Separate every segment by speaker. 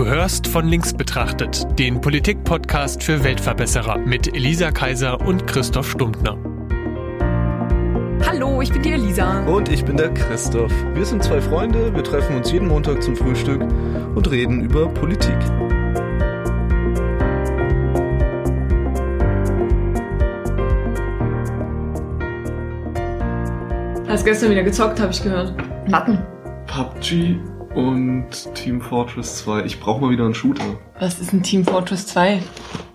Speaker 1: Du hörst von links betrachtet, den Politik-Podcast für Weltverbesserer mit Elisa Kaiser und Christoph Stumptner.
Speaker 2: Hallo, ich bin die Elisa.
Speaker 3: Und ich bin der Christoph. Wir sind zwei Freunde, wir treffen uns jeden Montag zum Frühstück und reden über Politik.
Speaker 2: Hast gestern wieder gezockt, habe ich gehört. Matten.
Speaker 3: PUBG und Team Fortress 2. Ich brauche mal wieder einen Shooter.
Speaker 2: Was ist ein Team Fortress 2?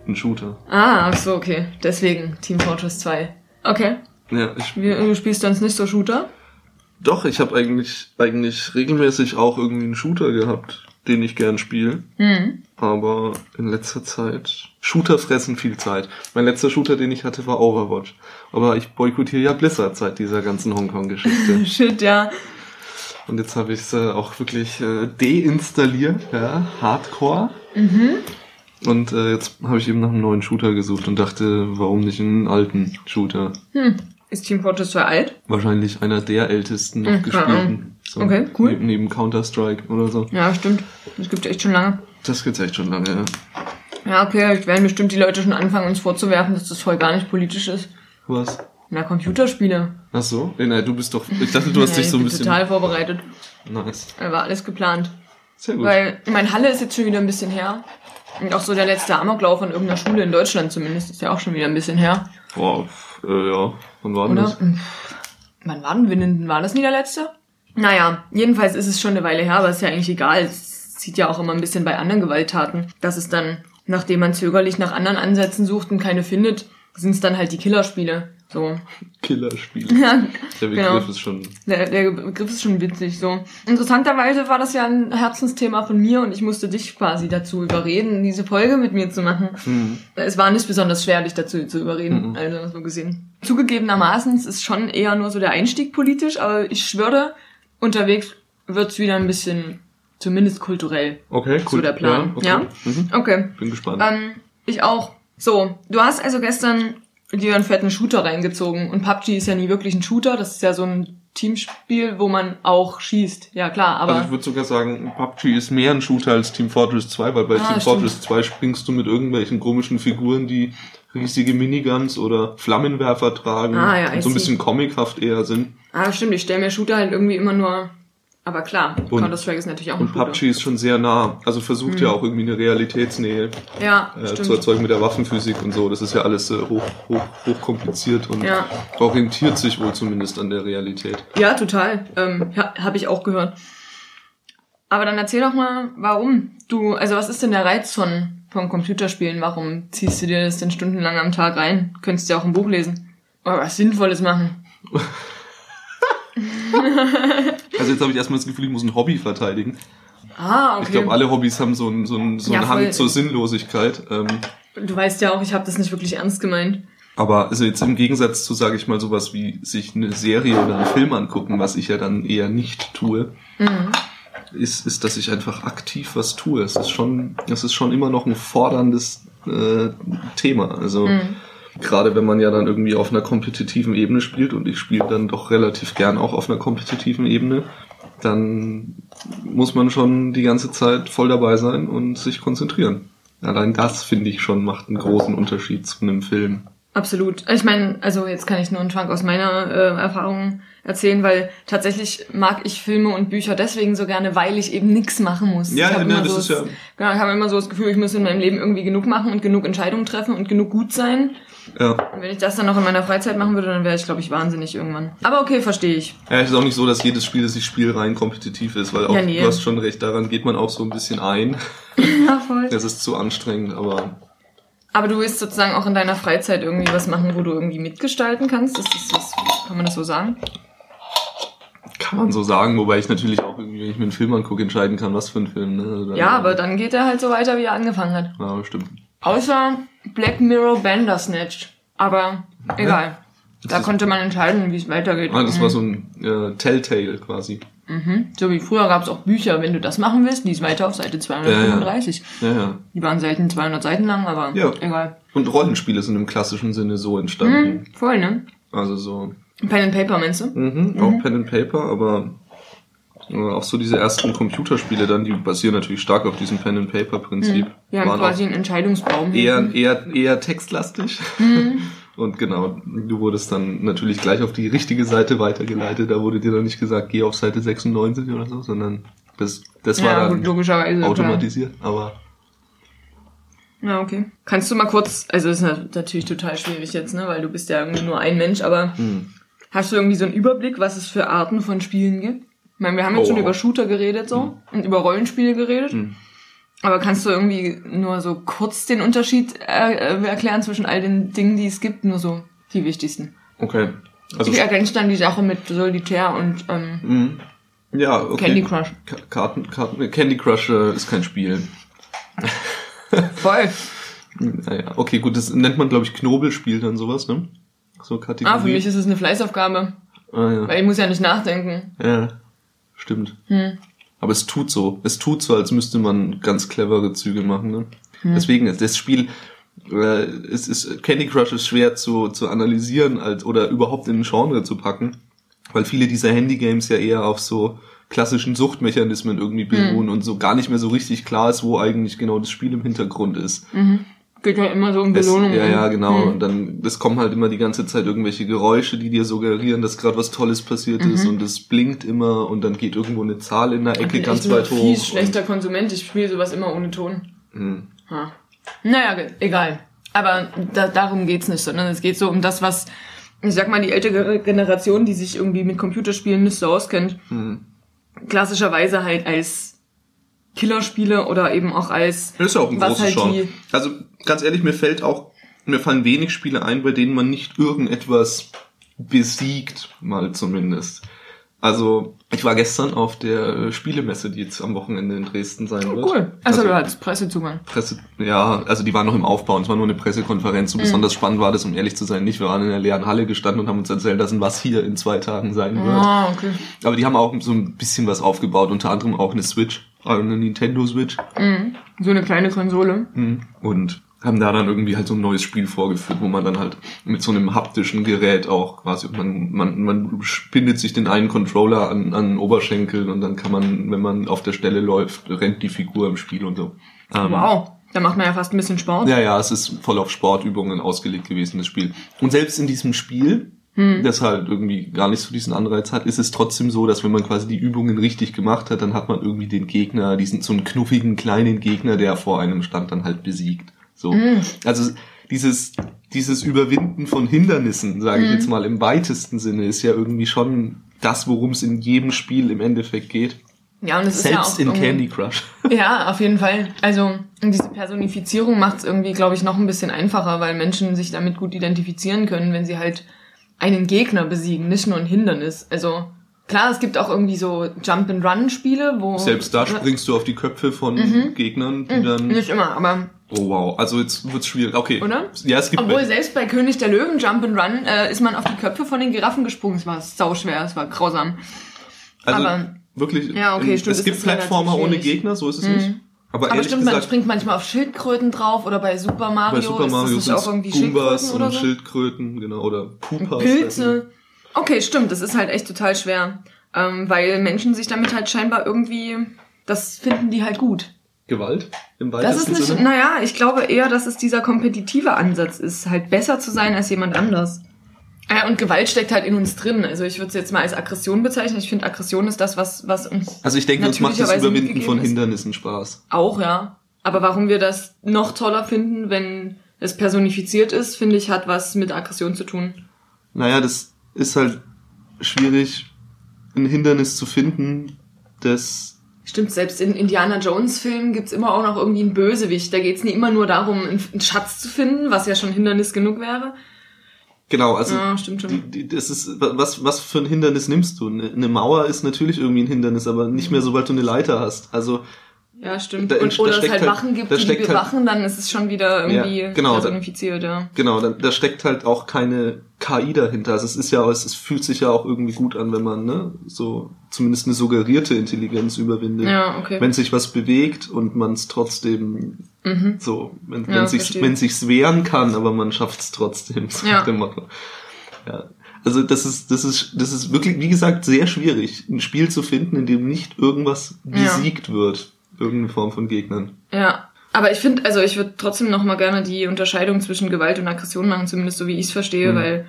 Speaker 3: Ein Shooter.
Speaker 2: Ah, ach so, okay. Deswegen Team Fortress 2. Okay.
Speaker 3: Ja, ich,
Speaker 2: Wie, du spielst sonst nicht so Shooter?
Speaker 3: doch, ich habe eigentlich, eigentlich regelmäßig auch irgendwie einen Shooter gehabt, den ich gern spiele.
Speaker 2: Hm.
Speaker 3: Aber in letzter Zeit. Shooter fressen viel Zeit. Mein letzter Shooter, den ich hatte, war Overwatch. Aber ich boykottiere ja Blizzard seit dieser ganzen Hongkong-Geschichte.
Speaker 2: Shit, ja.
Speaker 3: Und jetzt habe ich es äh, auch wirklich äh, deinstalliert, ja, Hardcore. Und äh, jetzt habe ich eben nach einem neuen Shooter gesucht und dachte, warum nicht einen alten Shooter?
Speaker 2: Hm. Ist Team Fortress 2 alt?
Speaker 3: Wahrscheinlich einer der ältesten noch
Speaker 2: Mhm,
Speaker 3: gespielten. So,
Speaker 2: Okay, cool.
Speaker 3: Neben, neben Counter-Strike oder so.
Speaker 2: Ja, stimmt. Das gibt's echt schon lange.
Speaker 3: Das gibt's echt schon lange, ja.
Speaker 2: Ja, okay, jetzt werden bestimmt die Leute schon anfangen, uns vorzuwerfen, dass das voll gar nicht politisch ist.
Speaker 3: Was?
Speaker 2: Na, Computerspiele.
Speaker 3: Ach so? Nee, nein, du bist doch. Ich dachte, du hast
Speaker 2: ja,
Speaker 3: dich
Speaker 2: ich
Speaker 3: so ein
Speaker 2: bin
Speaker 3: bisschen.
Speaker 2: total vorbereitet.
Speaker 3: Nice.
Speaker 2: Da war alles geplant.
Speaker 3: Sehr gut.
Speaker 2: Weil mein Halle ist jetzt schon wieder ein bisschen her. Und auch so der letzte Amoklauf an irgendeiner Schule in Deutschland zumindest ist ja auch schon wieder ein bisschen her.
Speaker 3: Boah, äh, ja. Wann war denn das?
Speaker 2: Pff, Wann war denn Winnenden? War das nie der letzte? Naja, jedenfalls ist es schon eine Weile her, aber ist ja eigentlich egal. Es sieht ja auch immer ein bisschen bei anderen Gewalttaten, dass es dann, nachdem man zögerlich nach anderen Ansätzen sucht und keine findet, sind es dann halt die Killerspiele. So.
Speaker 3: Killerspiel.
Speaker 2: Ja,
Speaker 3: Der Begriff
Speaker 2: genau.
Speaker 3: ist schon.
Speaker 2: Der, der Begriff ist schon witzig, so. Interessanterweise war das ja ein Herzensthema von mir und ich musste dich quasi dazu überreden, diese Folge mit mir zu machen.
Speaker 3: Hm.
Speaker 2: Es war nicht besonders schwer, dich dazu zu überreden,
Speaker 3: Mhm.
Speaker 2: also so gesehen. Zugegebenermaßen, es ist schon eher nur so der Einstieg politisch, aber ich schwöre, unterwegs wird's wieder ein bisschen, zumindest kulturell.
Speaker 3: Okay, cool.
Speaker 2: So der Plan,
Speaker 3: okay.
Speaker 2: ja?
Speaker 3: Mhm.
Speaker 2: Okay.
Speaker 3: Bin gespannt.
Speaker 2: Ähm, ich auch. So, du hast also gestern dir einen fetten Shooter reingezogen und PUBG ist ja nie wirklich ein Shooter, das ist ja so ein Teamspiel, wo man auch schießt. Ja klar, aber
Speaker 3: also ich würde sogar sagen, PUBG ist mehr ein Shooter als Team Fortress 2, weil bei
Speaker 2: Ah,
Speaker 3: Team
Speaker 2: stimmt.
Speaker 3: Fortress 2 springst du mit irgendwelchen komischen Figuren, die riesige Miniguns oder Flammenwerfer tragen
Speaker 2: Ah, ja,
Speaker 3: und so ein bisschen comichaft eher sind.
Speaker 2: ah, stimmt, ich stelle mir Shooter halt irgendwie immer nur aber klar,
Speaker 3: Und-
Speaker 2: Counter-Strike ist natürlich auch ein
Speaker 3: Und
Speaker 2: Shooter.
Speaker 3: PUBG ist schon sehr nah, also versucht ja auch irgendwie eine Realitätsnähe
Speaker 2: Ja,
Speaker 3: äh, zu erzeugen mit der Waffenphysik und so. Das ist ja alles äh, hoch, hoch, hoch kompliziert und
Speaker 2: Ja.
Speaker 3: orientiert sich wohl zumindest an der Realität.
Speaker 2: Ja, total. Ähm, ja, habe ich auch gehört. Aber dann erzähl doch mal, warum du, also was ist denn der Reiz von, von Computerspielen? Warum ziehst du dir das denn stundenlang am Tag rein? Könntest ja auch ein Buch lesen. Oder was Sinnvolles machen.
Speaker 3: Also jetzt habe ich erstmal das Gefühl, ich muss ein Hobby verteidigen.
Speaker 2: Ah, okay.
Speaker 3: Ich glaube, alle Hobbys haben so, ein, so, ein, so
Speaker 2: Ja,
Speaker 3: einen. Hang zur Sinnlosigkeit. Ähm,
Speaker 2: Du weißt ja auch, ich habe das nicht wirklich ernst gemeint.
Speaker 3: aber also jetzt im Gegensatz zu, sage ich mal, sowas wie sich eine Serie oder einen Film angucken, was ich ja dann eher nicht tue,
Speaker 2: Mhm.
Speaker 3: ist, ist, dass ich einfach aktiv was tue. Es ist schon, es ist schon immer noch ein forderndes äh, Thema. Also
Speaker 2: Mhm.
Speaker 3: Gerade wenn man ja dann irgendwie auf einer kompetitiven Ebene spielt und ich spiele dann doch relativ gern auch auf einer kompetitiven Ebene, dann muss man schon die ganze Zeit voll dabei sein und sich konzentrieren. Allein das, finde ich schon, macht einen großen Unterschied zu einem Film.
Speaker 2: Absolut. Ich meine, also jetzt kann ich nur einen Schwank aus meiner äh, Erfahrung erzählen, weil tatsächlich mag ich Filme und Bücher deswegen so gerne, weil ich eben nichts machen muss.
Speaker 3: Ja,
Speaker 2: ich
Speaker 3: ja, ne, das
Speaker 2: so
Speaker 3: ist
Speaker 2: das,
Speaker 3: ja-
Speaker 2: Genau, ich habe immer so das Gefühl, ich muss in meinem Leben irgendwie genug machen und genug Entscheidungen treffen und genug gut sein.
Speaker 3: Ja.
Speaker 2: Und wenn ich das dann noch in meiner Freizeit machen würde, dann wäre ich, glaube ich, wahnsinnig irgendwann. Aber okay, verstehe ich.
Speaker 3: Ja, es ist auch nicht so, dass jedes Spiel, das ich spiele, rein kompetitiv ist, weil auch,
Speaker 2: Ja, nee.
Speaker 3: du hast schon recht, daran geht man auch so ein bisschen ein.
Speaker 2: Ja, voll.
Speaker 3: Das ist zu anstrengend, aber
Speaker 2: Aber du willst sozusagen auch in deiner Freizeit irgendwie was machen, wo du irgendwie mitgestalten kannst? Ist das, das, kann man das so sagen?
Speaker 3: kann man so sagen, wobei ich natürlich auch irgendwie, wenn ich mir einen Film angucke, entscheiden kann, was für ein Film. Ne? Also
Speaker 2: Ja, aber dann geht er halt so weiter, wie er angefangen hat.
Speaker 3: Ja, stimmt.
Speaker 2: Außer Black Mirror Bandersnatch. Aber egal. Da
Speaker 3: ist-
Speaker 2: konnte man entscheiden, wie es weitergeht.
Speaker 3: Ah, das
Speaker 2: Mhm.
Speaker 3: war so ein äh, Telltale quasi.
Speaker 2: Mhm. So wie früher gab es auch Bücher, wenn du das machen willst, lies weiter auf Seite 235.
Speaker 3: Ja, ja.
Speaker 2: Die waren selten 200 Seiten lang, aber
Speaker 3: Ja.
Speaker 2: egal.
Speaker 3: Und Rollenspiele sind im klassischen Sinne so entstanden.
Speaker 2: Mhm, voll, ne?
Speaker 3: Also so,
Speaker 2: Pen and Paper meinst du?
Speaker 3: mhm, auch Pen and Paper, aber auch so diese ersten Computerspiele dann, die basieren natürlich stark auf diesem Pen-and-Paper-Prinzip.
Speaker 2: Wir haben
Speaker 3: waren
Speaker 2: quasi einen Entscheidungsbaum.
Speaker 3: eher,
Speaker 2: hinten.
Speaker 3: eher, eher textlastig.
Speaker 2: Mhm.
Speaker 3: Und genau, du wurdest dann natürlich gleich auf die richtige Seite weitergeleitet. Da wurde dir dann nicht gesagt, geh auf Seite 96 oder so, sondern das, das war
Speaker 2: ja,
Speaker 3: dann
Speaker 2: gut, logischerweise. klar.
Speaker 3: automatisiert. Aber
Speaker 2: Ja, okay. Kannst du mal kurz, also das ist natürlich total schwierig jetzt, ne, weil du bist ja irgendwie nur ein Mensch, aber
Speaker 3: hm.
Speaker 2: hast du irgendwie so einen Überblick, was es für Arten von Spielen gibt? Ich meine, wir haben jetzt
Speaker 3: Oh,
Speaker 2: schon über Shooter geredet so und über Rollenspiele geredet.
Speaker 3: Hm.
Speaker 2: Aber kannst du irgendwie nur so kurz den Unterschied äh, äh, erklären zwischen all den Dingen, die es gibt? Nur so die wichtigsten.
Speaker 3: okay. Also
Speaker 2: Wie ergänzt dann die Sache mit Solitär und ähm,
Speaker 3: Mhm. Ja, okay.
Speaker 2: Candy Crush?
Speaker 3: Ka- Karten, Karten, Candy Crush äh, ist kein Spiel.
Speaker 2: Voll.
Speaker 3: Naja, okay, gut, das nennt man, glaube ich, Knobelspiel dann sowas, ne? So Kategorie.
Speaker 2: Ah, für mich ist es eine Fleißaufgabe,
Speaker 3: Ah, ja.
Speaker 2: weil ich muss ja nicht nachdenken.
Speaker 3: ja, stimmt.
Speaker 2: Hm.
Speaker 3: Aber es tut so. Es tut so, als müsste man ganz clevere Züge machen, ne?
Speaker 2: Hm.
Speaker 3: Deswegen, ist das Spiel, äh, es ist, Candy Crush ist schwer zu, zu analysieren als, oder überhaupt in ein Genre zu packen, weil viele dieser Handygames ja eher auf so klassischen Suchtmechanismen irgendwie
Speaker 2: Hm.
Speaker 3: beruhen und so gar nicht mehr so richtig klar ist, wo eigentlich genau das Spiel im Hintergrund ist.
Speaker 2: Geht ja immer so um
Speaker 3: Es,
Speaker 2: Belohnung.
Speaker 3: ja, ja,
Speaker 2: und-
Speaker 3: genau.
Speaker 2: Hm.
Speaker 3: Und dann, es kommen halt immer die ganze Zeit irgendwelche Geräusche, die dir suggerieren, dass gerade was Tolles passiert ist und es blinkt immer und dann geht irgendwo eine Zahl in der
Speaker 2: Ich
Speaker 3: Ecke
Speaker 2: bin
Speaker 3: ganz
Speaker 2: ein
Speaker 3: weit hoch.
Speaker 2: fies schlechter Konsument. Ich spiele sowas immer ohne Ton.
Speaker 3: Und, hm.
Speaker 2: Ha. Naja, egal. Aber da, darum geht's nicht, sondern es geht so um das, was, ich sag mal, die ältere Generation, die sich irgendwie mit Computerspielen nicht so auskennt,
Speaker 3: Hm.
Speaker 2: klassischerweise halt als Killerspiele oder eben auch als
Speaker 3: ist ja auch ein
Speaker 2: was
Speaker 3: großes
Speaker 2: halt
Speaker 3: Genre.
Speaker 2: die
Speaker 3: Also ganz ehrlich, mir fällt auch, mir fallen wenig Spiele ein, bei denen man nicht irgendetwas besiegt, mal zumindest. Also ich war gestern auf der äh, Spielemesse, die jetzt am Wochenende in Dresden sein wird.
Speaker 2: Oh, cool. Also, du hattest Pressezugang.
Speaker 3: Presse, ja, also die waren noch im Aufbau und es war nur eine Pressekonferenz.
Speaker 2: Mhm.
Speaker 3: Und besonders spannend war das, um ehrlich zu sein, nicht. Wir waren in der leeren Halle gestanden und haben uns erzählt lassen, was hier in zwei Tagen sein wird.
Speaker 2: Ah, okay.
Speaker 3: Aber die haben auch so ein bisschen was aufgebaut, unter anderem auch eine Switch, also eine Nintendo Switch.
Speaker 2: Mhm. So eine kleine Konsole.
Speaker 3: Und haben da dann irgendwie halt so ein neues Spiel vorgeführt, wo man dann halt mit so einem haptischen Gerät auch quasi, man, man, man bindet sich den einen Controller an, an den Oberschenkel und dann kann man, wenn man auf der Stelle läuft, rennt die Figur im Spiel und so. Ähm,
Speaker 2: Wow. Da macht man ja fast ein bisschen Sport.
Speaker 3: Ja, ja, es ist voll auf Sportübungen ausgelegt gewesen, das Spiel. Und selbst in diesem Spiel, das halt irgendwie gar nicht so diesen Anreiz hat, ist es trotzdem so, dass wenn man quasi die Übungen richtig gemacht hat, dann hat man irgendwie den Gegner, diesen so einen knuffigen kleinen Gegner, der vor einem stand, dann halt besiegt. So. Also dieses, dieses Überwinden von Hindernissen, sage ich jetzt mal im weitesten Sinne, ist ja irgendwie schon das, worum es in jedem Spiel im Endeffekt geht.
Speaker 2: Ja, und es ist ja
Speaker 3: Selbst
Speaker 2: auch
Speaker 3: in Candy Crush.
Speaker 2: Ja, auf jeden Fall. Also und diese Personifizierung macht es irgendwie, glaube ich, noch ein bisschen einfacher, weil Menschen sich damit gut identifizieren können, wenn sie halt einen Gegner besiegen, nicht nur ein Hindernis. Also klar, es gibt auch irgendwie so Jump-and-Run-Spiele, wo...
Speaker 3: Selbst da springst du auf die Köpfe von Gegnern, die dann
Speaker 2: Nicht immer, aber...
Speaker 3: Oh wow, also jetzt wird's schwierig. Okay.
Speaker 2: Oder?
Speaker 3: Ja, es gibt
Speaker 2: Obwohl selbst bei König der Löwen Jump-and-Run äh, ist man auf die Köpfe von den Giraffen gesprungen. Es war sauschwer, es war grausam.
Speaker 3: also
Speaker 2: aber-
Speaker 3: wirklich.
Speaker 2: Ja, okay,
Speaker 3: in-
Speaker 2: stimmt,
Speaker 3: es gibt Plattformer ohne. Gegner, so ist es nicht. Aber,
Speaker 2: Aber stimmt, man
Speaker 3: gesagt,
Speaker 2: springt manchmal auf Schildkröten drauf oder bei Super Mario,
Speaker 3: bei Super Mario
Speaker 2: ist das nicht auch irgendwie
Speaker 3: Goombas
Speaker 2: Schildkröten oder
Speaker 3: und
Speaker 2: so?
Speaker 3: Schildkröten, genau, oder Pupas.
Speaker 2: Pilze. Okay, stimmt, das ist halt echt total schwer. Ähm, weil Menschen sich damit halt scheinbar irgendwie, das finden die halt gut.
Speaker 3: Gewalt im
Speaker 2: Das
Speaker 3: weitesten
Speaker 2: ist nicht,
Speaker 3: Sinne.
Speaker 2: naja, ich glaube eher, dass es dieser kompetitive Ansatz ist, halt besser zu sein als jemand anders. Ja, und Gewalt steckt halt in uns drin. Also ich würde es jetzt mal als Aggression bezeichnen. Ich finde, Aggression ist das, was, was uns
Speaker 3: Also ich denke, uns macht das Überwinden von
Speaker 2: ist.
Speaker 3: Hindernissen Spaß.
Speaker 2: Auch, ja. Aber warum wir das noch toller finden, wenn es personifiziert ist, finde ich, hat was mit Aggression zu tun.
Speaker 3: Naja, das ist halt schwierig, ein Hindernis zu finden, das
Speaker 2: Stimmt, selbst in Indiana Jones Filmen gibt's immer auch noch irgendwie einen Bösewicht. Da geht's nie immer nur darum, einen Schatz zu finden, was ja schon Hindernis genug wäre.
Speaker 3: Genau, also
Speaker 2: Ja, stimmt schon.
Speaker 3: Die, die, das ist was was für ein Hindernis nimmst du? Eine, eine Mauer ist natürlich irgendwie ein Hindernis, aber nicht mehr sobald du eine Leiter hast. Also
Speaker 2: Ja, stimmt.
Speaker 3: Da
Speaker 2: Und, oder es halt
Speaker 3: steckt
Speaker 2: Wachen
Speaker 3: halt-
Speaker 2: gibt, die, die
Speaker 3: halt-
Speaker 2: bewachen, dann ist es schon wieder irgendwie
Speaker 3: Ja, genau, da-
Speaker 2: personifiziert, ja.
Speaker 3: genau, da, da steckt halt auch keine KI dahinter. Also es ist ja, es, es fühlt sich ja auch irgendwie gut an, wenn man ne so zumindest eine suggerierte Intelligenz überwindet.
Speaker 2: Ja, okay.
Speaker 3: Wenn sich was bewegt und man es trotzdem so, wenn,
Speaker 2: Ja,
Speaker 3: wenn sich
Speaker 2: verstehe.
Speaker 3: wenn sich's wehren kann, aber man schafft es trotzdem. So
Speaker 2: Ja.
Speaker 3: dem Motto. Ja. Also das ist, das ist, das ist wirklich, wie gesagt, sehr schwierig, ein Spiel zu finden, in dem nicht irgendwas besiegt ja. wird. Irgendeine Form von Gegnern.
Speaker 2: Ja. Aber ich finde, also ich würde trotzdem noch mal gerne die Unterscheidung zwischen Gewalt und Aggression machen, zumindest so wie ich es verstehe, mhm. weil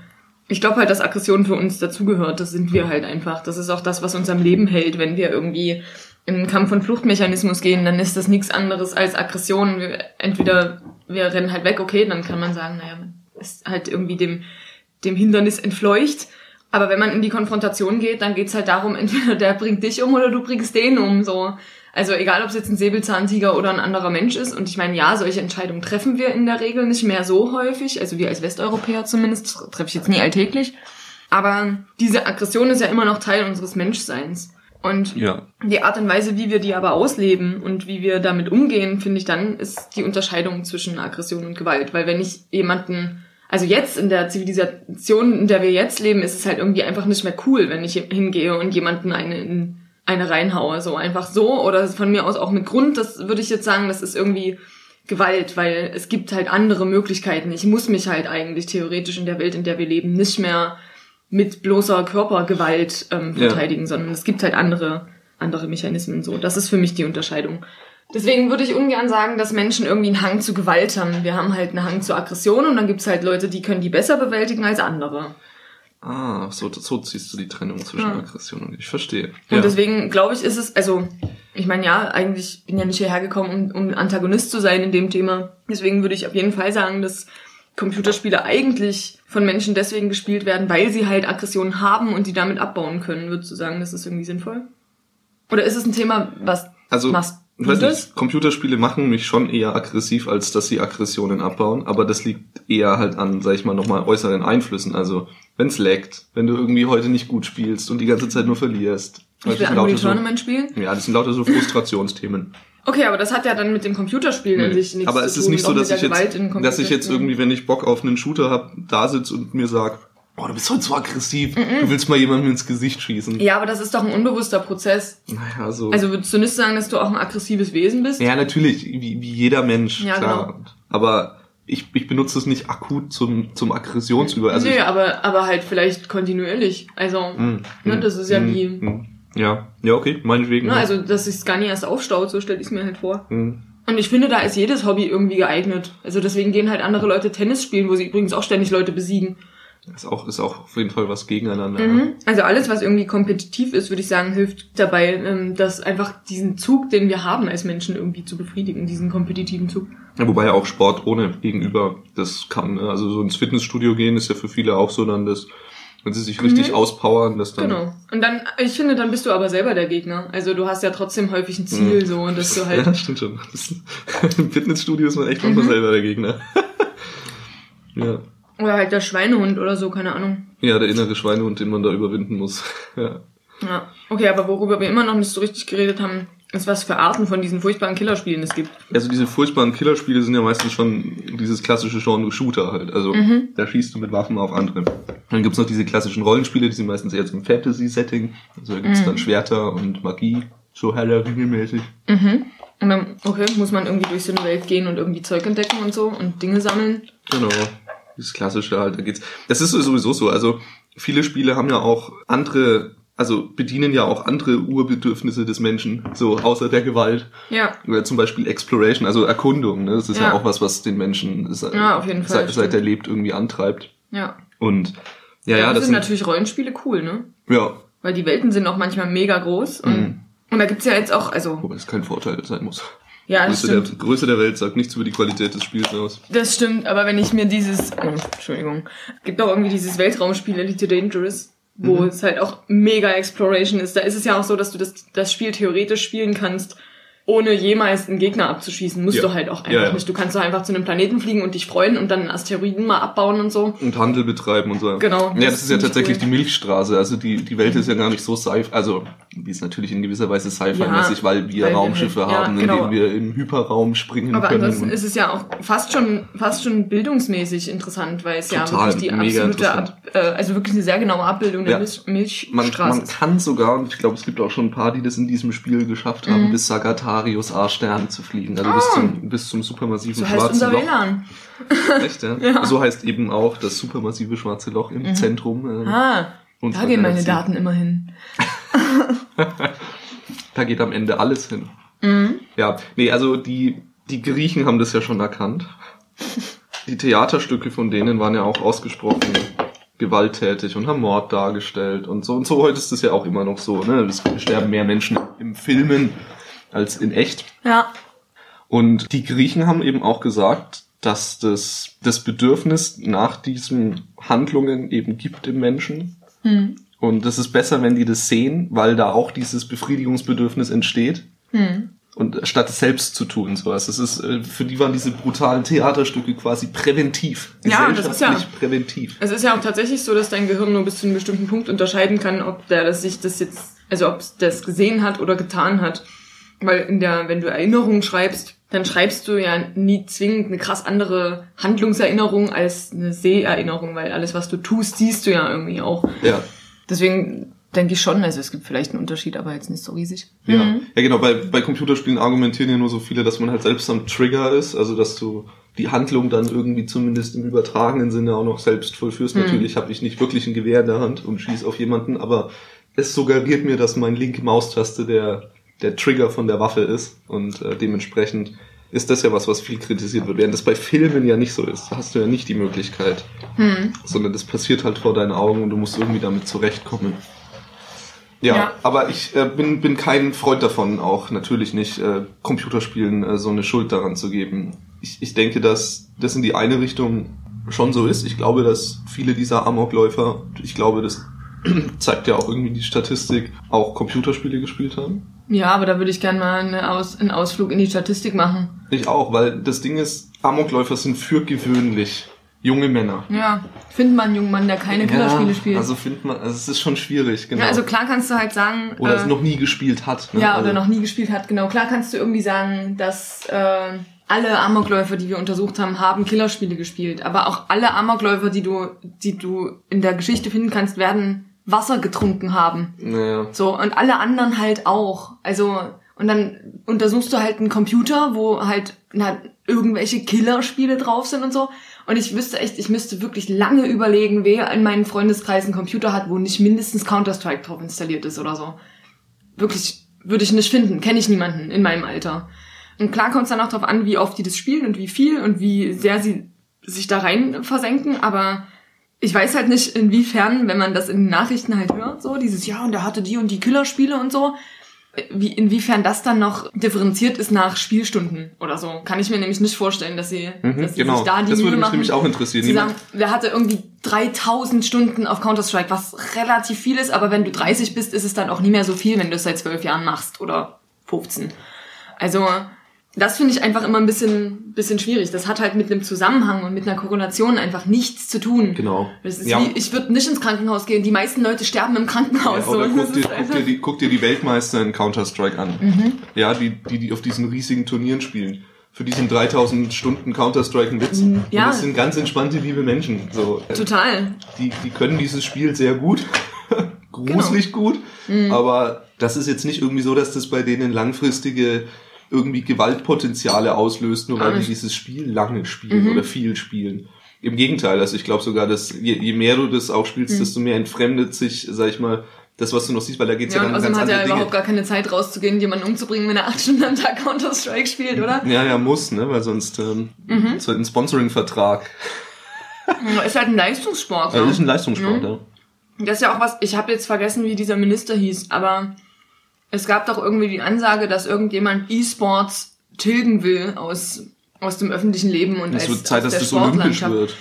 Speaker 2: ich glaube halt, dass Aggression für uns dazugehört. Das sind wir halt einfach. Das ist auch das, was uns am Leben hält. Wenn wir irgendwie in einen Kampf- und Fluchtmechanismus gehen, dann ist das nichts anderes als Aggression. Entweder wir rennen halt weg, okay, dann kann man sagen, naja, ist halt irgendwie dem, dem Hindernis entfleucht. Aber wenn man in die Konfrontation geht, dann geht's halt darum, entweder der bringt dich um oder du bringst den um. So. Also egal, ob es jetzt ein Säbelzahntiger oder ein anderer Mensch ist. Und ich meine, ja, solche Entscheidungen treffen wir in der Regel nicht mehr so häufig. Also wir als Westeuropäer zumindest, das treffe ich jetzt nie alltäglich. Aber diese Aggression ist ja immer noch Teil unseres Menschseins. Und ja. die Art und Weise, wie wir die aber ausleben und wie wir damit umgehen, finde ich dann, ist die Unterscheidung zwischen Aggression und Gewalt. Weil wenn ich jemanden, also jetzt in der Zivilisation, in der wir jetzt leben, ist es halt irgendwie einfach nicht mehr cool, wenn ich hingehe und jemanden eine in eine reinhaue, so einfach so oder von mir aus auch mit Grund, das würde ich jetzt sagen, das ist irgendwie Gewalt, weil es gibt halt andere Möglichkeiten. Ich muss mich halt eigentlich theoretisch in der Welt, in der wir leben, nicht mehr mit bloßer Körpergewalt ähm, verteidigen, ja. sondern es gibt halt andere andere Mechanismen so. Das ist für mich die Unterscheidung. Deswegen würde ich ungern sagen, dass Menschen irgendwie einen Hang zu Gewalt haben. Wir haben halt einen Hang zu Aggression und dann gibt's halt Leute, die können die besser bewältigen als andere.
Speaker 3: Ah, so, so ziehst du die Trennung zwischen ja. Aggression und ich verstehe.
Speaker 2: Und ja. deswegen glaube ich, ist es, also, ich meine, ja, eigentlich bin ja nicht hierher gekommen, um, um Antagonist zu sein in dem Thema. Deswegen würde ich auf jeden Fall sagen, dass Computerspiele eigentlich von Menschen deswegen gespielt werden, weil sie halt Aggressionen haben und die damit abbauen können. Würdest du sagen, das ist irgendwie sinnvoll? Oder ist es ein Thema, was
Speaker 3: also, machst ich weiß nicht, Computerspiele machen mich schon eher aggressiv, als dass sie Aggressionen abbauen, aber das liegt eher halt an, sag ich mal, nochmal äußeren Einflüssen. Also, wenn's laggt, wenn du irgendwie heute nicht gut spielst und die ganze Zeit nur verlierst.
Speaker 2: Ich will Unreal Tournament so, spielen?
Speaker 3: Ja, das sind lauter so Frustrationsthemen.
Speaker 2: Okay, aber das hat ja dann mit dem Computerspielen nee. an sich nichts
Speaker 3: aber es ist nicht so, dass ich, jetzt, dass ich jetzt irgendwie, wenn ich Bock auf einen Shooter hab, da sitze und mir sag, Oh, du bist heute so aggressiv. Mm -mm. Du willst mal jemandem ins Gesicht schießen.
Speaker 2: Ja, aber das ist doch ein unbewusster Prozess.
Speaker 3: Naja, so.
Speaker 2: Also würdest du nicht sagen, dass du auch ein aggressives Wesen bist?
Speaker 3: Ja, natürlich, wie, wie jeder Mensch, ja, klar. Genau. Aber ich, ich benutze es nicht akut zum, zum Aggressionsüber.
Speaker 2: Also nee, aber, aber halt vielleicht kontinuierlich. Also, mm, ne, das ist ja mm, wie...
Speaker 3: Ja, ja, okay, meinetwegen.
Speaker 2: Ne, Also, dass sich gar nicht erst aufstaut, so stelle ich es mir halt vor. Und ich finde, da ist jedes Hobby irgendwie geeignet. Also deswegen gehen halt andere Leute Tennis spielen, wo sie übrigens auch ständig Leute besiegen.
Speaker 3: Ist auch, ist auch auf jeden Fall was gegeneinander.
Speaker 2: Mhm. Also alles, was irgendwie kompetitiv ist, würde ich sagen, hilft dabei, ähm, dass einfach diesen Zug, den wir haben als Menschen irgendwie zu befriedigen, diesen kompetitiven Zug.
Speaker 3: Ja, wobei ja auch Sport ohne Gegenüber das kann. Ne? Also so ins Fitnessstudio gehen ist ja für viele auch so dann das, wenn sie sich richtig mhm. auspowern, das dann.
Speaker 2: Genau. Und dann, ich finde, dann bist du aber selber der Gegner. Also du hast ja trotzdem häufig ein Ziel, mhm. so, dass du halt.
Speaker 3: Ja, stimmt schon. Im Fitnessstudio ist man echt manchmal mhm. selber der Gegner.
Speaker 2: ja. Oder halt der Schweinehund oder so, keine Ahnung.
Speaker 3: Ja, der innere Schweinehund, den man da überwinden muss. ja.
Speaker 2: Ja. Okay, aber worüber wir immer noch nicht so richtig geredet haben, ist, was für Arten von diesen furchtbaren Killerspielen es gibt.
Speaker 3: Also diese furchtbaren Killerspiele sind ja meistens schon dieses klassische Genre Shooter halt. Also mhm. da schießt du mit Waffen auf andere. Dann gibt's noch diese klassischen Rollenspiele, die sind meistens eher zum Fantasy-Setting. Also da gibt's mhm. dann Schwerter und Magie, so heller mäßig
Speaker 2: Mhm. Und dann, okay, muss man irgendwie durch so eine Welt gehen und irgendwie Zeug entdecken und so und Dinge sammeln.
Speaker 3: Genau. Das klassische halt, da geht's. Das ist sowieso so. Also viele Spiele haben ja auch andere, also bedienen ja auch andere Urbedürfnisse des Menschen, so außer der Gewalt.
Speaker 2: Ja.
Speaker 3: Oder zum Beispiel Exploration, also Erkundung. Ne? Das ist ja. ja auch was, was den Menschen
Speaker 2: ja, auf jeden Fall,
Speaker 3: seit, seit er lebt irgendwie antreibt.
Speaker 2: Ja.
Speaker 3: Und ja, ja, ja
Speaker 2: das sind natürlich Rollenspiele cool, ne?
Speaker 3: Ja.
Speaker 2: Weil die Welten sind auch manchmal mega groß und, mhm. und da gibt's ja jetzt auch, also.
Speaker 3: Wobei es kein Vorteil sein muss.
Speaker 2: Ja,
Speaker 3: Größe. Der, Größe der Welt sagt nichts über die Qualität des Spiels aus.
Speaker 2: Das stimmt, aber wenn ich mir dieses, oh, Entschuldigung, gibt auch irgendwie dieses Weltraumspiel Elite Dangerous, wo mhm. es halt auch mega Exploration ist. Da ist es ja auch so, dass du das, das Spiel theoretisch spielen kannst, ohne jemals einen Gegner abzuschießen, musst ja. du halt auch einfach ja, ja. nicht. Du kannst doch einfach zu einem Planeten fliegen und dich freuen und dann Asteroiden mal abbauen und so.
Speaker 3: Und Handel betreiben und so.
Speaker 2: Genau.
Speaker 3: Ja, das, das ist ja tatsächlich cool. die Milchstraße. Also die, die Welt ist ja gar nicht so sci also die ist natürlich in gewisser Weise sci-fi-mäßig, weil wir weil Raumschiffe wir halt, haben, genau. in denen wir im Hyperraum springen
Speaker 2: Aber
Speaker 3: können.
Speaker 2: Aber ansonsten ist es ja auch fast schon, fast schon bildungsmäßig interessant, weil es Total, ja wirklich die absolute, Ab, äh, also wirklich eine sehr genaue Abbildung der Milchstraße
Speaker 3: man, man kann sogar, und ich glaube, es gibt auch schon ein paar, die das in diesem Spiel geschafft haben, mhm. bis Sagatari Sagittarius A-Stern zu fliegen. Also bis
Speaker 2: Ah.
Speaker 3: zum, bis zum supermassiven
Speaker 2: So heißt
Speaker 3: schwarzen
Speaker 2: unser
Speaker 3: Loch.
Speaker 2: WLAN.
Speaker 3: Echt, ja?
Speaker 2: Ja.
Speaker 3: So heißt eben auch das supermassive schwarze Loch im Zentrum. Äh,
Speaker 2: Ah, da gehen meine. Daten immer hin.
Speaker 3: Da geht am Ende alles hin.
Speaker 2: Mhm.
Speaker 3: Ja, nee, also die, die Griechen haben das ja schon erkannt. Die Theaterstücke von denen waren ja auch ausgesprochen gewalttätig und haben Mord dargestellt und so. Und so heute ist es ja auch immer noch so. Ne? Es sterben mehr Menschen im Filmen als in echt.
Speaker 2: Ja.
Speaker 3: Und die Griechen haben eben auch gesagt, dass das, das Bedürfnis nach diesen Handlungen eben gibt im Menschen.
Speaker 2: Hm.
Speaker 3: Und das ist besser, wenn die das sehen, weil da auch dieses Befriedigungsbedürfnis entsteht.
Speaker 2: Hm.
Speaker 3: Und statt es selbst zu tun, sowas. Das ist, äh, für die waren diese brutalen Theaterstücke quasi präventiv.
Speaker 2: Ja, das ist ja-
Speaker 3: präventiv.
Speaker 2: Es ist ja auch tatsächlich so, dass dein Gehirn nur bis zu einem bestimmten Punkt unterscheiden kann, ob der das sich das jetzt, also ob es das gesehen hat oder getan hat. Weil in der, wenn du Erinnerungen schreibst, dann schreibst du ja nie zwingend eine krass andere Handlungserinnerung als eine Seherinnerung, weil alles, was du tust, siehst du ja irgendwie auch.
Speaker 3: Ja.
Speaker 2: Deswegen denke ich schon, also es gibt vielleicht einen Unterschied, aber jetzt nicht so riesig.
Speaker 3: Ja,
Speaker 2: Mhm.
Speaker 3: ja genau, bei, bei Computerspielen argumentieren ja nur so viele, dass man halt selbst am Trigger ist, also dass du die Handlung dann irgendwie zumindest im übertragenen Sinne auch noch selbst vollführst.
Speaker 2: Mhm.
Speaker 3: Natürlich habe ich nicht wirklich ein Gewehr in der Hand und schieße auf jemanden, aber es suggeriert mir, dass mein linke Maustaste der, der Trigger von der Waffe ist und äh, dementsprechend ist das ja was, was viel kritisiert wird, während das bei Filmen ja nicht so ist. Da hast du ja nicht die Möglichkeit,
Speaker 2: Hm.
Speaker 3: sondern das passiert halt vor deinen Augen und du musst irgendwie damit zurechtkommen. Ja,
Speaker 2: Ja.
Speaker 3: aber ich äh, bin, bin kein Freund davon, auch natürlich nicht, äh, Computerspielen äh, so eine Schuld daran zu geben. Ich, ich denke, dass das in die eine Richtung schon so ist. Ich glaube, dass viele dieser Amokläufer, ich glaube, das zeigt ja auch irgendwie die Statistik, auch Computerspiele gespielt haben.
Speaker 2: Ja, aber da würde ich gerne mal eine Aus einen Ausflug in die Statistik machen.
Speaker 3: Ich auch, weil das Ding ist, Amokläufer sind für gewöhnlich junge Männer.
Speaker 2: Ja, findet man einen jungen Mann, der keine Killerspiele spielt.
Speaker 3: Also findet man, also es ist schon schwierig, genau.
Speaker 2: ja, also klar kannst du halt sagen,
Speaker 3: Oder
Speaker 2: äh,
Speaker 3: es noch nie gespielt hat. Ne?
Speaker 2: ja,
Speaker 3: also,
Speaker 2: oder noch nie gespielt hat, genau. Klar kannst du irgendwie sagen, dass äh, alle Amokläufer, die wir untersucht haben, haben Killerspiele gespielt. Aber auch alle Amokläufer, die du, die du in der Geschichte finden kannst, werden Wasser getrunken haben.
Speaker 3: Naja.
Speaker 2: So, und alle anderen halt auch. Also, und dann untersuchst du halt einen Computer, wo halt na, irgendwelche Killerspiele drauf sind und so. Und ich wüsste echt, ich müsste wirklich lange überlegen, wer in meinem Freundeskreis einen Computer hat, wo nicht mindestens Counter-Strike drauf installiert ist oder so. Wirklich, würde ich nicht finden. Kenne ich niemanden in meinem Alter. Und klar kommt es dann auch darauf an, wie oft die das spielen und wie viel und wie sehr sie sich da rein versenken, aber ich weiß halt nicht, inwiefern, wenn man das in den Nachrichten halt hört, so dieses, ja, und der hatte die und die Killerspiele und so, wie, inwiefern das dann noch differenziert ist nach Spielstunden oder so. Kann ich mir nämlich nicht vorstellen, dass sie,
Speaker 3: Mhm,
Speaker 2: dass sie
Speaker 3: genau.
Speaker 2: sich da die
Speaker 3: Das würde mich
Speaker 2: machen.
Speaker 3: nämlich auch interessieren.
Speaker 2: Sie sagen, wer hatte irgendwie 3000 Stunden auf Counter-Strike, was relativ viel ist, aber wenn du 30 bist, ist es dann auch nie mehr so viel, wenn du es seit 12 Jahren machst oder 15. Also, das finde ich einfach immer ein bisschen, bisschen schwierig. Das hat halt mit einem Zusammenhang und mit einer Korrelation einfach nichts zu tun.
Speaker 3: Genau. Ja.
Speaker 2: wie, ich würde nicht ins Krankenhaus gehen. Die meisten Leute sterben im Krankenhaus.
Speaker 3: Ja, oder
Speaker 2: so.
Speaker 3: guck dir, guck, dir die, guck dir die Weltmeister in Counter-Strike an.
Speaker 2: Mhm.
Speaker 3: Ja, die, die, die auf diesen riesigen Turnieren spielen. Für die sind 3000 Stunden Counter-Strike ein Witz.
Speaker 2: Mhm, ja.
Speaker 3: Und das sind ganz entspannte, liebe Menschen. So, äh,
Speaker 2: Total.
Speaker 3: die, die können dieses Spiel sehr gut. Gruselig
Speaker 2: Genau.
Speaker 3: gut.
Speaker 2: Mhm.
Speaker 3: Aber das ist jetzt nicht irgendwie so, dass das bei denen langfristige irgendwie Gewaltpotenziale auslöst, nur weil die dieses Spiel lange spielen
Speaker 2: Mhm.
Speaker 3: oder viel spielen. Im Gegenteil, also ich glaube sogar, dass je, je mehr du das auch spielst,
Speaker 2: Mhm.
Speaker 3: desto mehr entfremdet sich, sag ich mal, das, was du noch siehst, weil da geht's ja,
Speaker 2: Ja,
Speaker 3: dann um
Speaker 2: außerdem
Speaker 3: ganz
Speaker 2: hat er
Speaker 3: andere
Speaker 2: überhaupt
Speaker 3: Dinge.
Speaker 2: gar keine Zeit rauszugehen, jemanden umzubringen, wenn er acht Stunden am Tag Counter-Strike spielt, oder?
Speaker 3: Ja, ja, muss, ne, weil sonst ähm,
Speaker 2: Mhm.
Speaker 3: so ein Sponsoring-Vertrag.
Speaker 2: Ist halt ein Leistungssport.
Speaker 3: Also
Speaker 2: ne?
Speaker 3: das ist ein Leistungssport,
Speaker 2: Mhm.
Speaker 3: ja.
Speaker 2: Das ist ja auch was, ich habe jetzt vergessen, wie dieser Minister hieß, aber es gab doch irgendwie die Ansage, dass irgendjemand E-Sports tilgen will aus, aus dem öffentlichen Leben und
Speaker 3: Es
Speaker 2: als,
Speaker 3: wird Zeit, dass das olympisch wird.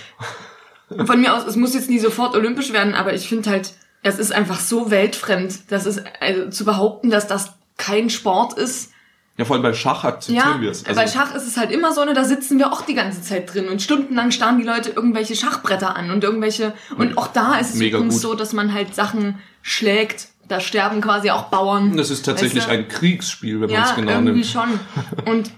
Speaker 2: Von mir aus, es muss jetzt nie sofort olympisch werden, aber ich finde halt, es ist einfach so weltfremd, dass es, also zu behaupten, dass das kein Sport ist.
Speaker 3: Ja, vor allem bei Schach akzeptieren
Speaker 2: Ja,
Speaker 3: wir es. Also,
Speaker 2: bei Schach ist es halt immer so, ne, da sitzen wir auch die ganze Zeit drin und stundenlang starren die Leute irgendwelche Schachbretter an und irgendwelche, und auch da ist es übrigens so, dass man halt Sachen schlägt, da sterben quasi auch Bauern.
Speaker 3: das ist tatsächlich
Speaker 2: Weißt du?
Speaker 3: ein Kriegsspiel, wenn man
Speaker 2: Ja,
Speaker 3: es genau
Speaker 2: irgendwie
Speaker 3: nimmt.
Speaker 2: schon. Und,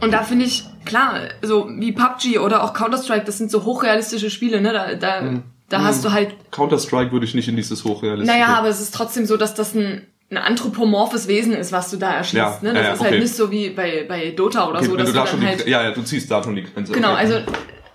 Speaker 2: und da finde ich, klar, so wie PUBG oder auch Counter-Strike, das sind so hochrealistische Spiele, ne, da, da,
Speaker 3: Mhm.
Speaker 2: da hast du halt
Speaker 3: Counter-Strike würde ich nicht in dieses Hochrealistische.
Speaker 2: naja, aber es ist trotzdem so, dass das ein, ein anthropomorphes Wesen ist, was du da erschießt.
Speaker 3: Ja,
Speaker 2: ne? Das
Speaker 3: ja,
Speaker 2: ist
Speaker 3: okay.
Speaker 2: halt nicht so wie bei, bei Dota oder
Speaker 3: Okay,
Speaker 2: so, dass
Speaker 3: du
Speaker 2: du
Speaker 3: da
Speaker 2: dann
Speaker 3: schon
Speaker 2: halt
Speaker 3: die, ja, ja, du ziehst da schon die Grenze.
Speaker 2: Genau,
Speaker 3: okay.
Speaker 2: also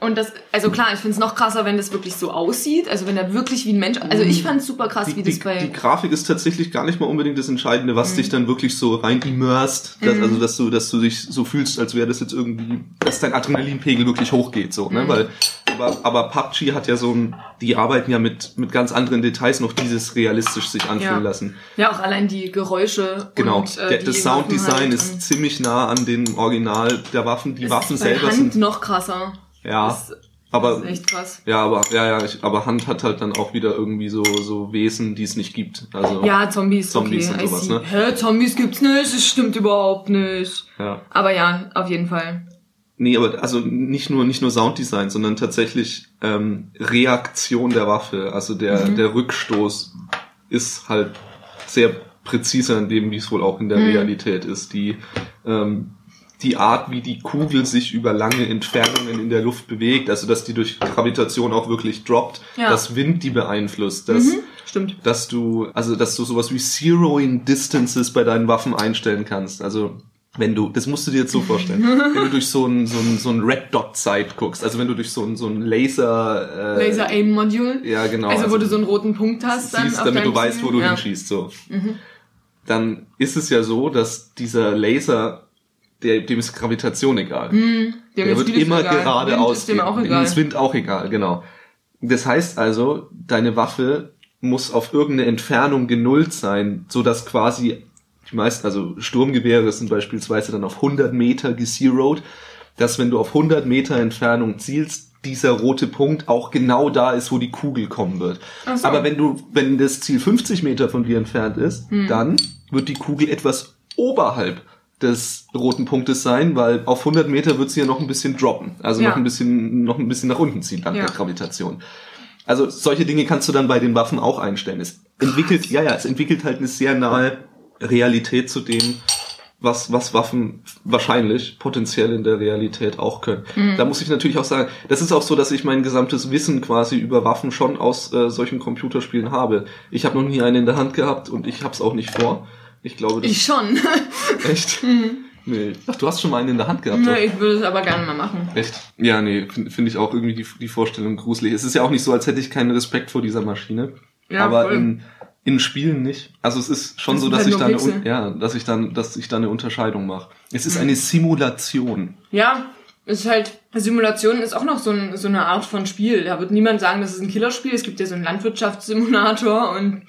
Speaker 2: und das, also klar, ich find's noch krasser, wenn das wirklich so aussieht. Also wenn er wirklich wie ein Mensch. Also ich fand's super krass,
Speaker 3: die,
Speaker 2: wie das
Speaker 3: die,
Speaker 2: bei.
Speaker 3: die Grafik ist tatsächlich gar nicht mal unbedingt das Entscheidende,
Speaker 2: Mhm.
Speaker 3: was dich dann wirklich so rein immerst, dass, also dass du, dass du dich so fühlst, als wäre das jetzt irgendwie, dass dein Adrenalinpegel wirklich hochgeht, so,
Speaker 2: Mhm.
Speaker 3: ne, weil, aber, aber PUBG hat ja so ein, die arbeiten ja mit, mit ganz anderen Details noch dieses realistisch sich anfühlen
Speaker 2: Ja.
Speaker 3: lassen.
Speaker 2: ja, auch allein die Geräusche.
Speaker 3: Genau,
Speaker 2: Und, äh,
Speaker 3: der, das Sounddesign
Speaker 2: halt
Speaker 3: ist
Speaker 2: und
Speaker 3: ziemlich nah an dem Original der Waffen. Die
Speaker 2: es
Speaker 3: Waffen selber sind,
Speaker 2: noch krasser.
Speaker 3: Ja,
Speaker 2: Das,
Speaker 3: aber,
Speaker 2: ist echt krass.
Speaker 3: ja, aber, ja, ja, ich, aber Hand hat halt dann auch wieder irgendwie so, so Wesen, die es nicht gibt. Also,
Speaker 2: Ja, Zombies,
Speaker 3: Zombies
Speaker 2: okay.
Speaker 3: und sowas, ne?
Speaker 2: Hä, Zombies gibt's nicht, das stimmt überhaupt nicht.
Speaker 3: ja.
Speaker 2: Aber ja, auf jeden Fall.
Speaker 3: Nee, aber also nicht nur nicht nur Sounddesign, sondern tatsächlich ähm, Reaktion der Waffe. Also der
Speaker 2: Mhm.
Speaker 3: der Rückstoß ist halt sehr präzise an dem, wie es wohl auch in der
Speaker 2: Mhm.
Speaker 3: Realität ist. Die ähm, die Art, wie die Kugel sich über lange Entfernungen in der Luft bewegt, also dass die durch Gravitation auch wirklich droppt,
Speaker 2: Ja.
Speaker 3: dass Wind die beeinflusst, dass
Speaker 2: Mhm, stimmt.
Speaker 3: dass du, also dass du sowas wie Zeroing Distances bei deinen Waffen einstellen kannst. Also wenn du, das musst du dir jetzt so vorstellen, wenn du durch so ein, so ein, so ein Red Dot Sight guckst, also wenn du durch so ein, so ein Laser, äh,
Speaker 2: Laser Aim Module.
Speaker 3: ja genau,
Speaker 2: Also, wo du so einen roten Punkt hast dann
Speaker 3: siehst, damit du weißt, wo du
Speaker 2: ja.
Speaker 3: hinschießt, so. Dann ist es ja so, dass dieser Laser, der, dem ist Gravitation egal.
Speaker 2: Dem
Speaker 3: Der wird immer
Speaker 2: egal.
Speaker 3: geradeaus.
Speaker 2: Wind ist dem auch egal.
Speaker 3: Dem ist Wind auch egal, genau. Das heißt also, deine Waffe muss auf irgendeine Entfernung genullt sein, so dass quasi die meisten, also Sturmgewehre sind beispielsweise dann auf 100 Meter gezeroed, dass wenn du auf 100 Meter Entfernung zielst, dieser rote Punkt auch genau da ist, wo die Kugel kommen wird.
Speaker 2: So.
Speaker 3: Aber wenn du, wenn das Ziel 50 Meter von dir entfernt ist,
Speaker 2: Hm.
Speaker 3: dann wird die Kugel etwas oberhalb des roten Punktes sein, weil auf 100 Meter wird sie ja noch ein bisschen droppen, also
Speaker 2: Ja.
Speaker 3: noch ein bisschen, noch ein bisschen nach unten ziehen dank
Speaker 2: Ja.
Speaker 3: der Gravitation. Also solche Dinge kannst du dann bei den Waffen auch einstellen. Es entwickelt, ja, ja, es entwickelt halt eine sehr nahe Realität zu dem, was, was Waffen wahrscheinlich potenziell in der Realität auch können.
Speaker 2: Mhm.
Speaker 3: Da muss ich natürlich auch sagen, das ist auch so, dass ich mein gesamtes Wissen quasi über Waffen schon aus äh, solchen Computerspielen habe. Ich habe noch nie eine in der Hand gehabt und ich habe es auch nicht vor. Ich glaube, das
Speaker 2: Ich schon.
Speaker 3: echt. Nee. Ach, du hast schon mal einen in der Hand gehabt. Doch.
Speaker 2: ich würde es aber gerne mal machen.
Speaker 3: Echt? Ja, nee, finde find ich auch irgendwie die, die Vorstellung gruselig. Es ist ja auch nicht so, als hätte ich keinen Respekt vor dieser Maschine.
Speaker 2: Ja,
Speaker 3: aber
Speaker 2: voll.
Speaker 3: in, in Spielen nicht. Also es ist schon
Speaker 2: Das
Speaker 3: so, dass
Speaker 2: halt
Speaker 3: ich da eine,
Speaker 2: Pixel.
Speaker 3: Ja, dass ich dann, dass ich da eine Unterscheidung mache. Es
Speaker 2: Mhm.
Speaker 3: ist eine Simulation.
Speaker 2: Ja, ist halt, Simulation ist auch noch so, ein, so eine Art von Spiel. Da wird niemand sagen, das ist ein Killerspiel. Es gibt ja so einen Landwirtschaftssimulator und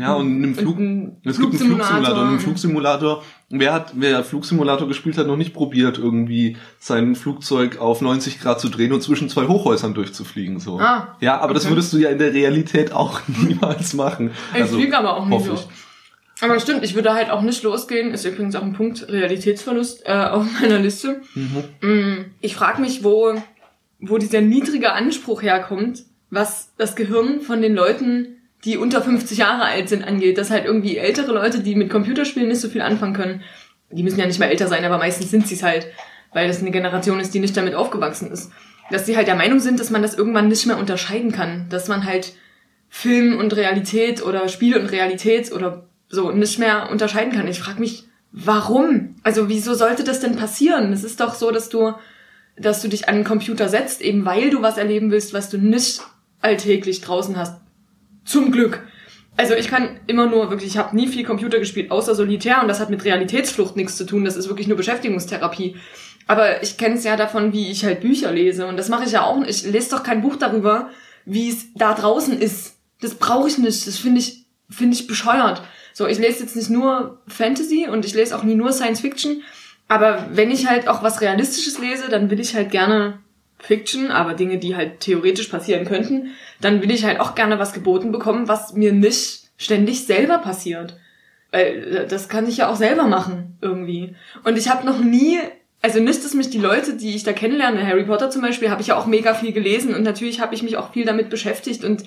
Speaker 3: Ja, und einem Flug,
Speaker 2: einen
Speaker 3: es gibt einen Flugsimulator. Und im Flugsimulator, wer hat, wer Flugsimulator gespielt hat, noch nicht probiert, irgendwie sein Flugzeug auf 90 Grad zu drehen und zwischen zwei Hochhäusern durchzufliegen, so.
Speaker 2: Ah,
Speaker 3: ja, aber das
Speaker 2: okay.
Speaker 3: würdest du ja in der Realität auch niemals machen.
Speaker 2: Ich fliege aber auch nicht
Speaker 3: Also,
Speaker 2: so. Aber stimmt, ich würde halt auch nicht losgehen. Ist übrigens auch ein Punkt Realitätsverlust äh, auf meiner Liste. Mm, Ich frage mich, wo, wo dieser niedrige Anspruch herkommt, was das Gehirn von den Leuten, die unter 50 Jahre alt sind, angeht. Dass halt irgendwie ältere Leute, die mit Computerspielen nicht so viel anfangen können, die müssen ja nicht mal älter sein, aber meistens sind sie es halt, weil das eine Generation ist, die nicht damit aufgewachsen ist. Dass sie halt der Meinung sind, dass man das irgendwann nicht mehr unterscheiden kann. Dass man halt Film und Realität oder Spiel und Realität oder so nicht mehr unterscheiden kann. Ich frage mich, warum? Also wieso sollte das denn passieren? Es ist doch so, dass du, dass du dich an den Computer setzt, eben weil du was erleben willst, was du nicht alltäglich draußen hast. Zum Glück. Also ich kann immer nur wirklich, ich habe nie viel Computer gespielt, außer Solitär und das hat mit Realitätsflucht nichts zu tun. Das ist wirklich nur Beschäftigungstherapie. Aber ich kenne es ja davon, wie ich halt Bücher lese und das mache ich ja auch. Ich lese doch kein Buch darüber, wie es da draußen ist. Das brauche ich nicht. Das finde ich finde ich bescheuert. So, ich lese jetzt nicht nur Fantasy und ich lese auch nie nur Science Fiction, aber wenn ich halt auch was Realistisches lese, dann will ich halt gerne Fiction, aber Dinge, die halt theoretisch passieren könnten, dann will ich halt auch gerne was geboten bekommen, was mir nicht ständig selber passiert. Weil äh, das kann ich ja auch selber machen, irgendwie. Und ich habe noch nie, also nicht, dass mich die Leute, die ich da kennenlerne, Harry Potter zum Beispiel, habe ich ja auch mega viel gelesen und natürlich habe ich mich auch viel damit beschäftigt und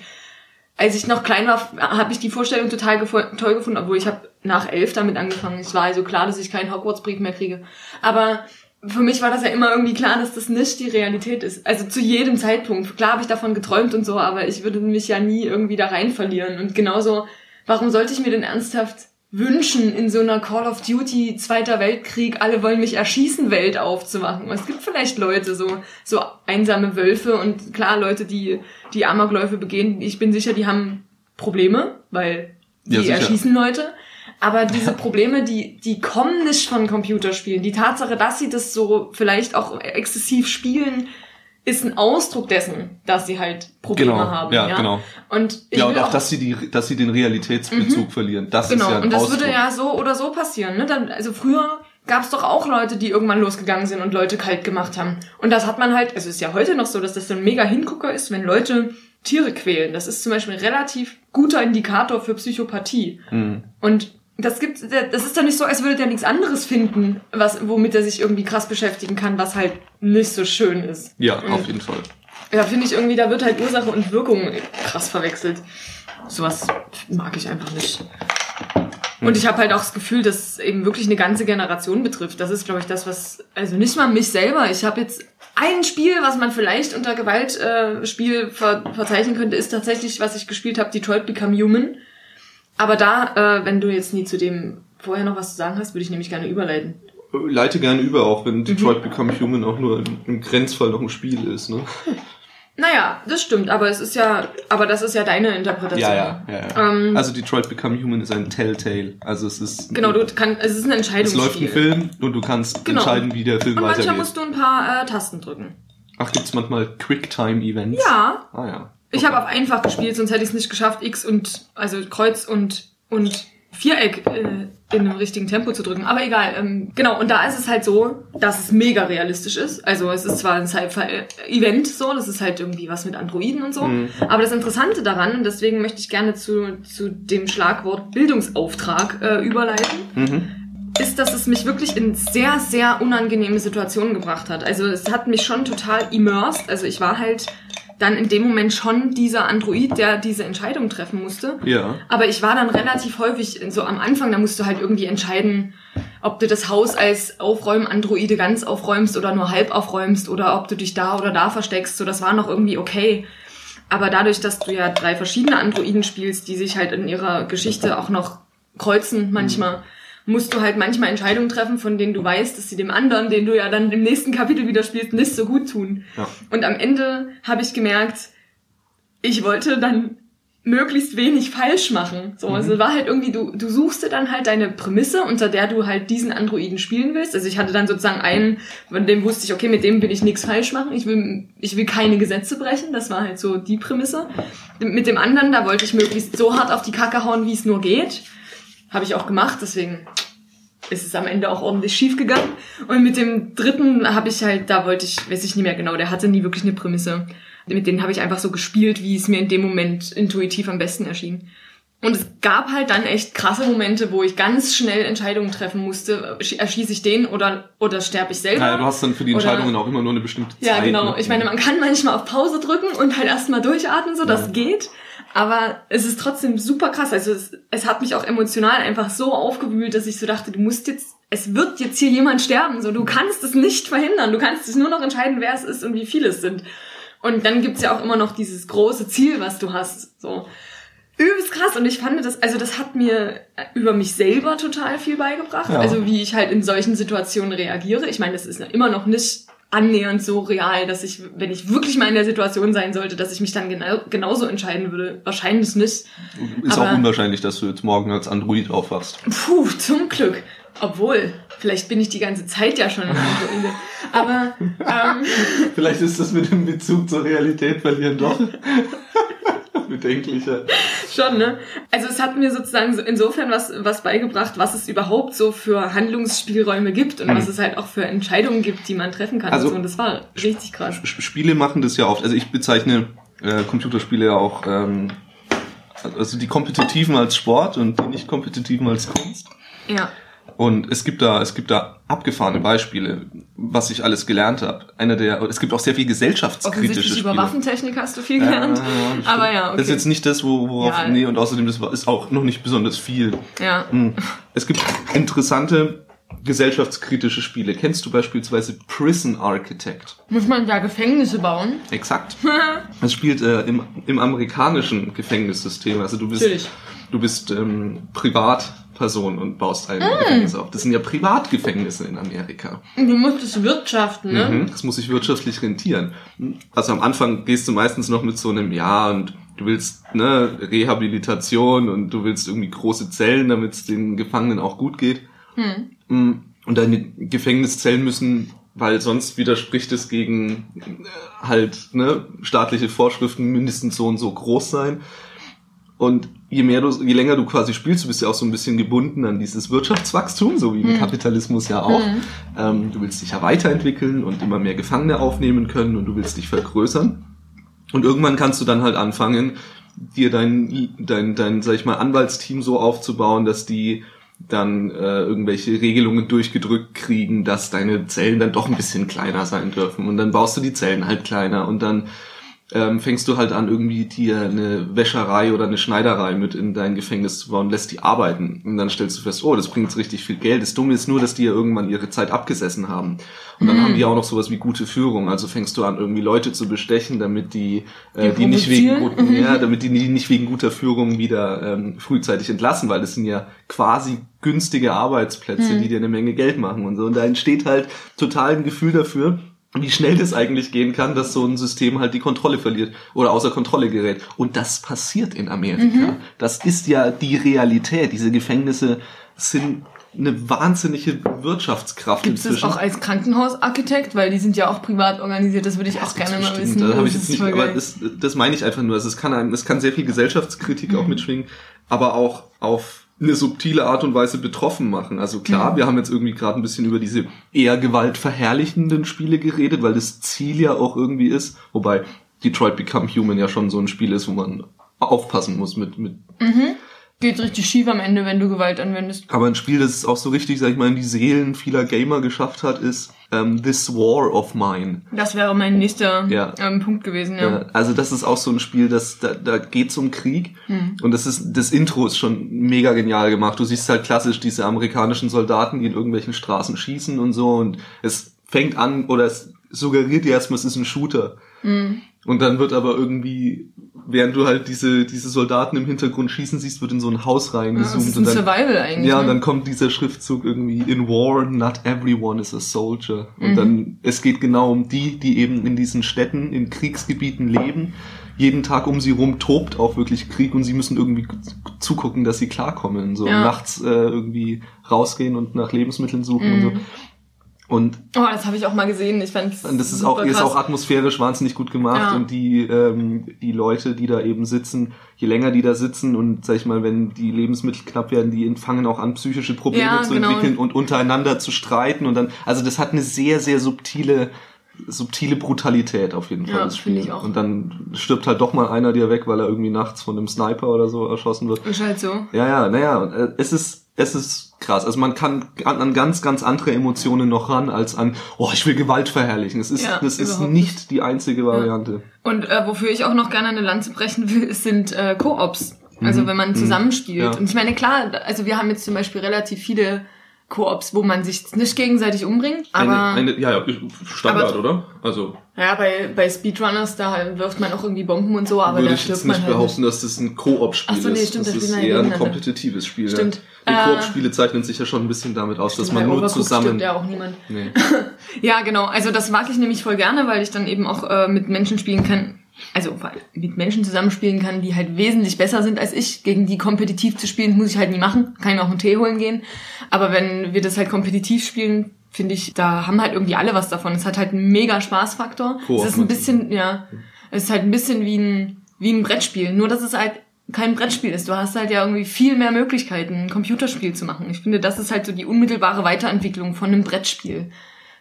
Speaker 2: als ich noch klein war, habe ich die Vorstellung total toll gefunden, obwohl ich habe nach elf damit angefangen. Es war also klar, dass ich keinen Hogwarts-Brief mehr kriege. Aber für mich war das ja immer irgendwie klar, dass das nicht die Realität ist. Also zu jedem Zeitpunkt. Klar habe ich davon geträumt und so, aber ich würde mich ja nie irgendwie da rein verlieren. Und genauso, warum sollte ich mir denn ernsthaft wünschen, in so einer Call of Duty Zweiter Weltkrieg, alle wollen mich erschießen Welt aufzuwachen. Es gibt vielleicht Leute, so, so einsame Wölfe und klar, Leute, die, die Amokläufe begehen, ich bin sicher, die haben Probleme, weil die
Speaker 3: Ja,
Speaker 2: erschießen Leute. Aber diese Probleme, die, die kommen nicht von Computerspielen. Die Tatsache, dass sie das so vielleicht auch exzessiv spielen, ist ein Ausdruck dessen, dass sie halt Probleme
Speaker 3: Genau,
Speaker 2: haben.
Speaker 3: ja,
Speaker 2: Ja,
Speaker 3: genau.
Speaker 2: Und ich
Speaker 3: Ja, und auch, dass sie die, dass sie den Realitätsbezug verlieren. Das ist
Speaker 2: Genau,
Speaker 3: ja ein
Speaker 2: und das
Speaker 3: Ausdruck.
Speaker 2: würde ja so oder so passieren. Ne? Dann, also früher gab es doch auch Leute, die irgendwann losgegangen sind und Leute kalt gemacht haben. Und das hat man halt, also es ist ja heute noch so, dass das so ein mega Hingucker ist, wenn Leute Tiere quälen. Das ist zum Beispiel ein relativ guter Indikator für Psychopathie.
Speaker 3: Mhm.
Speaker 2: Und das gibt, das ist doch nicht so, als würde der nichts anderes finden, was, womit er sich irgendwie krass beschäftigen kann, was halt nicht so schön ist.
Speaker 3: Ja,
Speaker 2: Und
Speaker 3: auf jeden Fall.
Speaker 2: ja, finde ich irgendwie, da wird halt Ursache und Wirkung krass verwechselt. Sowas mag ich einfach nicht. Und ich habe halt auch das Gefühl, dass es eben wirklich eine ganze Generation betrifft. Das ist, glaube ich, das, was, also nicht mal mich selber. Ich habe jetzt ein Spiel, was man vielleicht unter Gewaltspiel äh, Spiel ver verzeichnen könnte, ist tatsächlich, was ich gespielt habe, Detroit Become Human. Aber da, äh, wenn du jetzt nie zu dem vorher noch was zu sagen hast, würde ich nämlich gerne überleiten.
Speaker 3: Leite gerne über, auch
Speaker 2: Mhm.
Speaker 3: wenn Detroit Become Human auch nur im, im Grenzfall noch ein Spiel ist, ne?
Speaker 2: Naja, das stimmt, aber es ist ja, aber das ist ja deine Interpretation.
Speaker 3: ja, ja.
Speaker 2: Ähm,
Speaker 3: also Detroit Become Human ist ein Telltale. Also es ist
Speaker 2: Genau, du kannst, es ist ein
Speaker 3: es
Speaker 2: Entscheidungsspiel.
Speaker 3: läuft ein Film und du kannst
Speaker 2: Genau.
Speaker 3: entscheiden, wie der Film
Speaker 2: Und manchmal
Speaker 3: weitergeht.
Speaker 2: musst du ein paar äh, Tasten drücken.
Speaker 3: Ach, gibt's manchmal Quicktime-Events?
Speaker 2: Ja,
Speaker 3: Ah ja.
Speaker 2: Ich habe auf einfach gespielt, sonst hätte ich es nicht geschafft, X und, also Kreuz und, und Viereck äh, in einem richtigen Tempo zu drücken. Aber egal, ähm, genau, und da ist es halt so, dass es mega realistisch ist. Also es ist zwar ein Sci-Fi-Event so, das ist halt irgendwie was mit Androiden und so.
Speaker 3: Mhm.
Speaker 2: Aber das Interessante daran, und deswegen möchte ich gerne zu, zu dem Schlagwort Bildungsauftrag äh, überleiten,
Speaker 3: Mhm.
Speaker 2: ist, dass es mich wirklich in sehr, sehr unangenehme Situationen gebracht hat. Also es hat mich schon total immersed. Also ich war halt dann in dem Moment schon dieser Android, der diese Entscheidung treffen musste.
Speaker 3: Ja.
Speaker 2: Aber ich war dann relativ häufig so am Anfang, da musst du halt irgendwie entscheiden, ob du das Haus als Aufräumen-Androide ganz aufräumst oder nur halb aufräumst oder ob du dich da oder da versteckst. So, das war noch irgendwie okay. Aber dadurch, dass du ja drei verschiedene Androiden spielst, die sich halt in ihrer Geschichte auch noch kreuzen manchmal, musst du halt manchmal Entscheidungen treffen, von denen du weißt, dass sie dem anderen, den du ja dann im nächsten Kapitel wieder spielst, nicht so gut tun.
Speaker 3: Ja.
Speaker 2: Und am Ende habe ich gemerkt, ich wollte dann möglichst wenig falsch machen. So, also war halt irgendwie, du, du suchst dir dann halt deine Prämisse, unter der du halt diesen Androiden spielen willst. Also ich hatte dann sozusagen einen, von dem wusste ich, okay, mit dem will ich nichts falsch machen. Ich will, ich will keine Gesetze brechen. Das war halt so die Prämisse. Mit dem anderen, da wollte ich möglichst so hart auf die Kacke hauen, wie es nur geht. Habe ich auch gemacht, deswegen ist es am Ende auch ordentlich schief gegangen. Und mit dem dritten habe ich halt, da wollte ich, weiß ich nicht mehr genau, der hatte nie wirklich eine Prämisse. Mit denen habe ich einfach so gespielt, wie es mir in dem Moment intuitiv am besten erschien. Und es gab halt dann echt krasse Momente, wo ich ganz schnell Entscheidungen treffen musste. Erschieße ich den oder, oder sterbe ich selber?
Speaker 3: Naja, du hast dann für die
Speaker 2: Oder-
Speaker 3: Entscheidungen auch immer nur eine bestimmte Zeit.
Speaker 2: Ja, genau.
Speaker 3: ne?
Speaker 2: Ich meine, man kann manchmal auf Pause drücken und halt erstmal durchatmen, so das geht. Aber es ist trotzdem super krass. Also es, es hat mich auch emotional einfach so aufgewühlt, dass ich so dachte, du musst jetzt, es wird jetzt hier jemand sterben. So, du kannst es nicht verhindern. Du kannst dich nur noch entscheiden, wer es ist und wie viele es sind. Und dann gibt's ja auch immer noch dieses große Ziel, was du hast. So. Übelst krass. Und ich fand das, also das hat mir über mich selber total viel beigebracht.
Speaker 3: Ja.
Speaker 2: Also wie ich halt in solchen Situationen reagiere. Ich meine, das ist immer noch nicht annähernd so real, dass ich, wenn ich wirklich mal in der Situation sein sollte, dass ich mich dann genau, genauso entscheiden würde. Wahrscheinlich nicht.
Speaker 3: Ist
Speaker 2: aber-
Speaker 3: auch unwahrscheinlich, dass du jetzt morgen als Android aufwachst.
Speaker 2: Puh, zum Glück. Obwohl, vielleicht bin ich die ganze Zeit ja schon in Androide. Aber ähm,
Speaker 3: Vielleicht ist das mit dem Bezug zur Realität verlieren doch bedenklicher.
Speaker 2: Schon, ne? Also es hat mir sozusagen so insofern was, was beigebracht, was es überhaupt so für Handlungsspielräume gibt und
Speaker 3: Mhm.
Speaker 2: was es halt auch für Entscheidungen gibt, die man treffen kann.
Speaker 3: Also-
Speaker 2: und, so. und das war richtig krass.
Speaker 3: Sp- Spiele machen das ja oft. Also ich bezeichne äh, Computerspiele ja auch, ähm, also die kompetitiven als Sport und die nicht kompetitiven als Kunst.
Speaker 2: Ja.
Speaker 3: Und es gibt da, es gibt da abgefahrene Beispiele, was ich alles gelernt habe. Einer der, es gibt auch sehr viel gesellschaftskritische Spiele.
Speaker 2: über Waffentechnik hast du viel gelernt.
Speaker 3: Ja,
Speaker 2: Aber ja, okay.
Speaker 3: Das ist jetzt nicht das, wo, worauf,
Speaker 2: Ja.
Speaker 3: nee, und außerdem, das ist auch noch nicht besonders viel.
Speaker 2: ja.
Speaker 3: Hm. Es gibt interessante gesellschaftskritische Spiele. Kennst du beispielsweise Prison Architect?
Speaker 2: Muss man da Gefängnisse bauen?
Speaker 3: Exakt. Das spielt äh, im, im amerikanischen Gefängnissystem. Also du bist,
Speaker 2: Natürlich.
Speaker 3: du bist ähm, Privatperson und baust ein Gefängnis auf. Das sind ja Privatgefängnisse in Amerika.
Speaker 2: Du musst es wirtschaften, ne?
Speaker 3: Mhm. Das muss sich wirtschaftlich rentieren. Also am Anfang gehst du meistens noch mit so einem Ja und du willst ne, Rehabilitation und du willst irgendwie große Zellen, damit es den Gefangenen auch gut geht. Mhm. Und deine Gefängniszellen müssen, weil sonst widerspricht es gegen äh, halt ne, staatliche Vorschriften mindestens so und so groß sein. Und je mehr du, je länger du quasi spielst, du bist ja auch so ein bisschen gebunden an dieses Wirtschaftswachstum, so wie im Kapitalismus ja auch. Ähm, du willst dich ja weiterentwickeln und immer mehr Gefangene aufnehmen können und du willst dich vergrößern. Und irgendwann kannst du dann halt anfangen, dir dein, dein, dein, sag ich mal, Anwaltsteam so aufzubauen, dass die dann äh, irgendwelche Regelungen durchgedrückt kriegen, dass deine Zellen dann doch ein bisschen kleiner sein dürfen. Und dann baust du die Zellen halt kleiner und dann ähm, fängst du halt an, irgendwie dir eine Wäscherei oder eine Schneiderei mit in dein Gefängnis zu bauen, lässt die arbeiten. Und dann stellst du fest, oh, das bringt jetzt richtig viel Geld. Das Dumme ist nur, dass die ja irgendwann ihre Zeit abgesessen haben. Und dann haben die auch noch sowas wie gute Führung. Also fängst du an, irgendwie Leute zu bestechen, damit die, äh, die,
Speaker 2: Die
Speaker 3: nicht wegen guten, ja, damit die nicht wegen guter Führung wieder ähm, frühzeitig entlassen, weil das sind ja quasi günstige Arbeitsplätze, die dir eine Menge Geld machen und so. Und da entsteht halt total ein Gefühl dafür, wie schnell das eigentlich gehen kann, dass so ein System halt die Kontrolle verliert oder außer Kontrolle gerät. Und das passiert in Amerika. Das ist ja die Realität. Diese Gefängnisse sind eine wahnsinnige Wirtschaftskraft
Speaker 2: Gibt es das
Speaker 3: inzwischen.
Speaker 2: auch als Krankenhausarchitekt? Weil die sind ja auch privat organisiert, das würde ich auch gerne mal
Speaker 3: Stimmt,
Speaker 2: wissen.
Speaker 3: Da habe ich
Speaker 2: Das
Speaker 3: jetzt nicht, aber das, das meine ich einfach nur. Also es kann einem, es kann sehr viel Gesellschaftskritik
Speaker 2: Mhm.
Speaker 3: auch mitschwingen, aber auch auf eine subtile Art und Weise betroffen machen. Also klar,
Speaker 2: Mhm.
Speaker 3: wir haben jetzt irgendwie gerade ein bisschen über diese eher gewaltverherrlichenden Spiele geredet, weil das Ziel ja auch irgendwie ist, wobei Detroit Become Human ja schon so ein Spiel ist, wo man aufpassen muss mit, mit
Speaker 2: Geht richtig schief am Ende, wenn du Gewalt anwendest.
Speaker 3: aber ein Spiel, das es auch so richtig, sag ich mal, in die Seelen vieler Gamer geschafft hat, ist ähm, This War of Mine.
Speaker 2: Das wäre mein nächster
Speaker 3: Ja.
Speaker 2: ähm, Punkt gewesen, ja.
Speaker 3: Ja, also das ist auch so ein Spiel, das da, da geht's um Krieg und das ist das Intro ist schon mega genial gemacht. Du siehst halt klassisch diese amerikanischen Soldaten, die in irgendwelchen Straßen schießen und so und es fängt an oder es suggeriert dir erstmal, es ist ein Shooter. Und dann wird aber irgendwie, während du halt diese, diese Soldaten im Hintergrund schießen siehst, wird in so ein Haus
Speaker 2: Ja,
Speaker 3: reingezoomt
Speaker 2: das ist ein
Speaker 3: und dann,
Speaker 2: Survival eigentlich.
Speaker 3: ja,
Speaker 2: ne?
Speaker 3: und dann kommt dieser Schriftzug irgendwie in War, not everyone is a soldier. Und
Speaker 2: Mhm.
Speaker 3: dann, es geht genau um die, die eben in diesen Städten, in Kriegsgebieten leben. Jeden Tag um sie rum tobt auch wirklich Krieg und sie müssen irgendwie zugucken, dass sie klarkommen. So
Speaker 2: Ja.
Speaker 3: nachts äh, irgendwie rausgehen und nach Lebensmitteln suchen und so. Und
Speaker 2: Oh, das habe ich auch mal gesehen. Ich fand
Speaker 3: und das ist auch, ist auch atmosphärisch wahnsinnig gut gemacht
Speaker 2: Ja.
Speaker 3: und die, ähm, die Leute, die da eben sitzen, je länger die da sitzen und sag ich mal, wenn die Lebensmittel knapp werden, die fangen auch an, psychische Probleme
Speaker 2: Ja,
Speaker 3: zu
Speaker 2: genau.
Speaker 3: entwickeln und untereinander zu streiten und dann, also das hat eine sehr, sehr subtile, subtile Brutalität auf jeden Fall.
Speaker 2: Ja,
Speaker 3: das Spiel.
Speaker 2: finde ich auch.
Speaker 3: Und dann stirbt halt doch mal einer dir weg, weil er irgendwie nachts von einem Sniper oder so erschossen wird.
Speaker 2: Ist halt so.
Speaker 3: Ja, ja, naja, äh, es ist, es ist krass. Also man kann an, an ganz, ganz andere Emotionen noch ran als an, oh, ich will Gewalt verherrlichen. Es ist,
Speaker 2: Ja,
Speaker 3: das ist nicht die einzige Variante.
Speaker 2: Und äh, wofür ich auch noch gerne eine Lanze brechen will, sind äh, Koops. Also wenn man zusammenspielt.
Speaker 3: Mhm. Ja.
Speaker 2: Und ich meine, klar, also wir haben jetzt zum Beispiel relativ viele Koops, wo man sich nicht gegenseitig umbringt, aber
Speaker 3: eine, eine, ja, ja, Standard,
Speaker 2: Aber-
Speaker 3: oder? Also
Speaker 2: ja, bei, bei Speedrunners, da halt wirft man auch irgendwie Bomben und so, aber
Speaker 3: würde
Speaker 2: da
Speaker 3: ich jetzt
Speaker 2: stirbt man
Speaker 3: nicht
Speaker 2: halt
Speaker 3: behaupten, dass das ein Koop-Spiel
Speaker 2: Ach so, nee,
Speaker 3: ist.
Speaker 2: stimmt,
Speaker 3: das
Speaker 2: das
Speaker 3: ist eher ein kompetitives Spiel.
Speaker 2: Stimmt.
Speaker 3: Ja. Die
Speaker 2: Äh,
Speaker 3: Koop-Spiele zeichnen sich ja schon ein bisschen damit aus, dass
Speaker 2: Bei
Speaker 3: man nur
Speaker 2: Overcooked
Speaker 3: zusammen.
Speaker 2: stirbt ja auch niemand.
Speaker 3: Nee.
Speaker 2: Ja, genau. Also das mag ich nämlich voll gerne, weil ich dann eben auch äh, mit Menschen spielen kann. Also weil mit Menschen zusammenspielen kann, die halt wesentlich besser sind als ich. Gegen die kompetitiv zu spielen, muss ich halt nie machen. Kann ich mir auch einen Tee holen gehen. Aber wenn wir das halt kompetitiv spielen, finde ich, da haben halt irgendwie alle was davon. Es hat halt einen mega Spaßfaktor.
Speaker 3: Koop,
Speaker 2: es ist ein bisschen, ja, es ist halt ein bisschen wie ein, wie ein Brettspiel. Nur, dass es halt kein Brettspiel ist. Du hast halt ja irgendwie viel mehr Möglichkeiten, ein Computerspiel zu machen. Ich finde, das ist halt so die unmittelbare Weiterentwicklung von einem Brettspiel.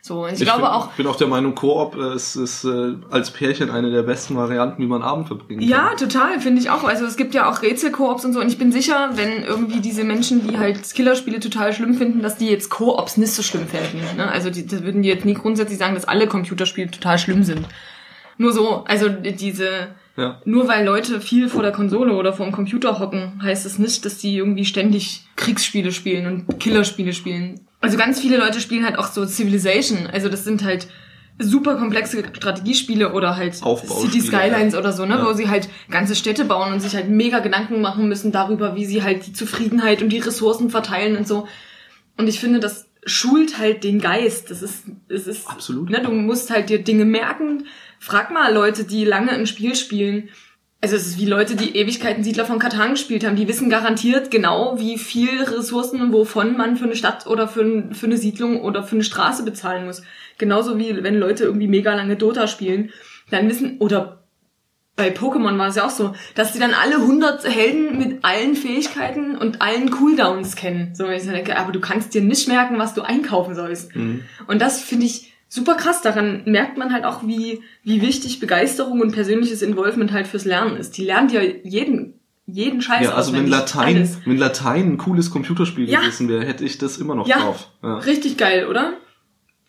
Speaker 2: So, und ich, glaube
Speaker 3: bin,
Speaker 2: auch,
Speaker 3: Ich bin auch der Meinung, Koop äh, ist, ist äh, als Pärchen eine der besten Varianten, wie man Abend verbringen kann.
Speaker 2: Ja, total, finde ich auch. Also es gibt ja auch Rätselkoops und so. Und ich bin sicher, wenn irgendwie diese Menschen, die halt Killerspiele total schlimm finden, dass die jetzt Koops nicht so schlimm finden. Ne? Also die, das würden die jetzt nie grundsätzlich sagen, dass alle Computerspiele total schlimm sind. Nur so, also die- diese,
Speaker 3: Ja.
Speaker 2: nur weil Leute viel vor der Konsole oder vor dem Computer hocken, heißt es nicht, dass die irgendwie ständig Kriegsspiele spielen und Killerspiele spielen. Also ganz viele Leute spielen halt auch so Civilization. Also das sind halt super komplexe Strategiespiele oder halt City Skylines
Speaker 3: ja.
Speaker 2: oder so, ne,
Speaker 3: Ja.
Speaker 2: wo sie halt ganze Städte bauen und sich halt mega Gedanken machen müssen darüber, wie sie halt die Zufriedenheit und die Ressourcen verteilen und so. Und ich finde, das schult halt den Geist. Das ist, es ist,
Speaker 3: Absolut.
Speaker 2: ne, du musst halt dir Dinge merken. Frag mal Leute, die lange ein Spiel spielen. Also es ist wie Leute, die Ewigkeiten Siedler von Katan gespielt haben. Die wissen garantiert genau, wie viel Ressourcen wovon man für eine Stadt oder für, ein, für eine Siedlung oder für eine Straße bezahlen muss. Genauso wie wenn Leute irgendwie mega lange Dota spielen, dann wissen, oder bei Pokémon war es ja auch so, dass die dann alle 100 Helden mit allen Fähigkeiten und allen Cooldowns kennen. So, wenn ich so denke, aber du kannst dir nicht merken, was du einkaufen sollst.
Speaker 3: Mhm.
Speaker 2: Und das finde ich super krass. Daran merkt man halt auch, wie, wie wichtig Begeisterung und persönliches Involvement halt fürs Lernen ist. Die lernen dir jeden, jeden Scheiß
Speaker 3: Ja, also wenn. Latein,
Speaker 2: Alles.
Speaker 3: wenn Latein ein cooles Computerspiel
Speaker 2: Ja.
Speaker 3: gewesen wäre, hätte ich das immer noch
Speaker 2: Ja.
Speaker 3: drauf. Ja.
Speaker 2: Richtig geil, oder?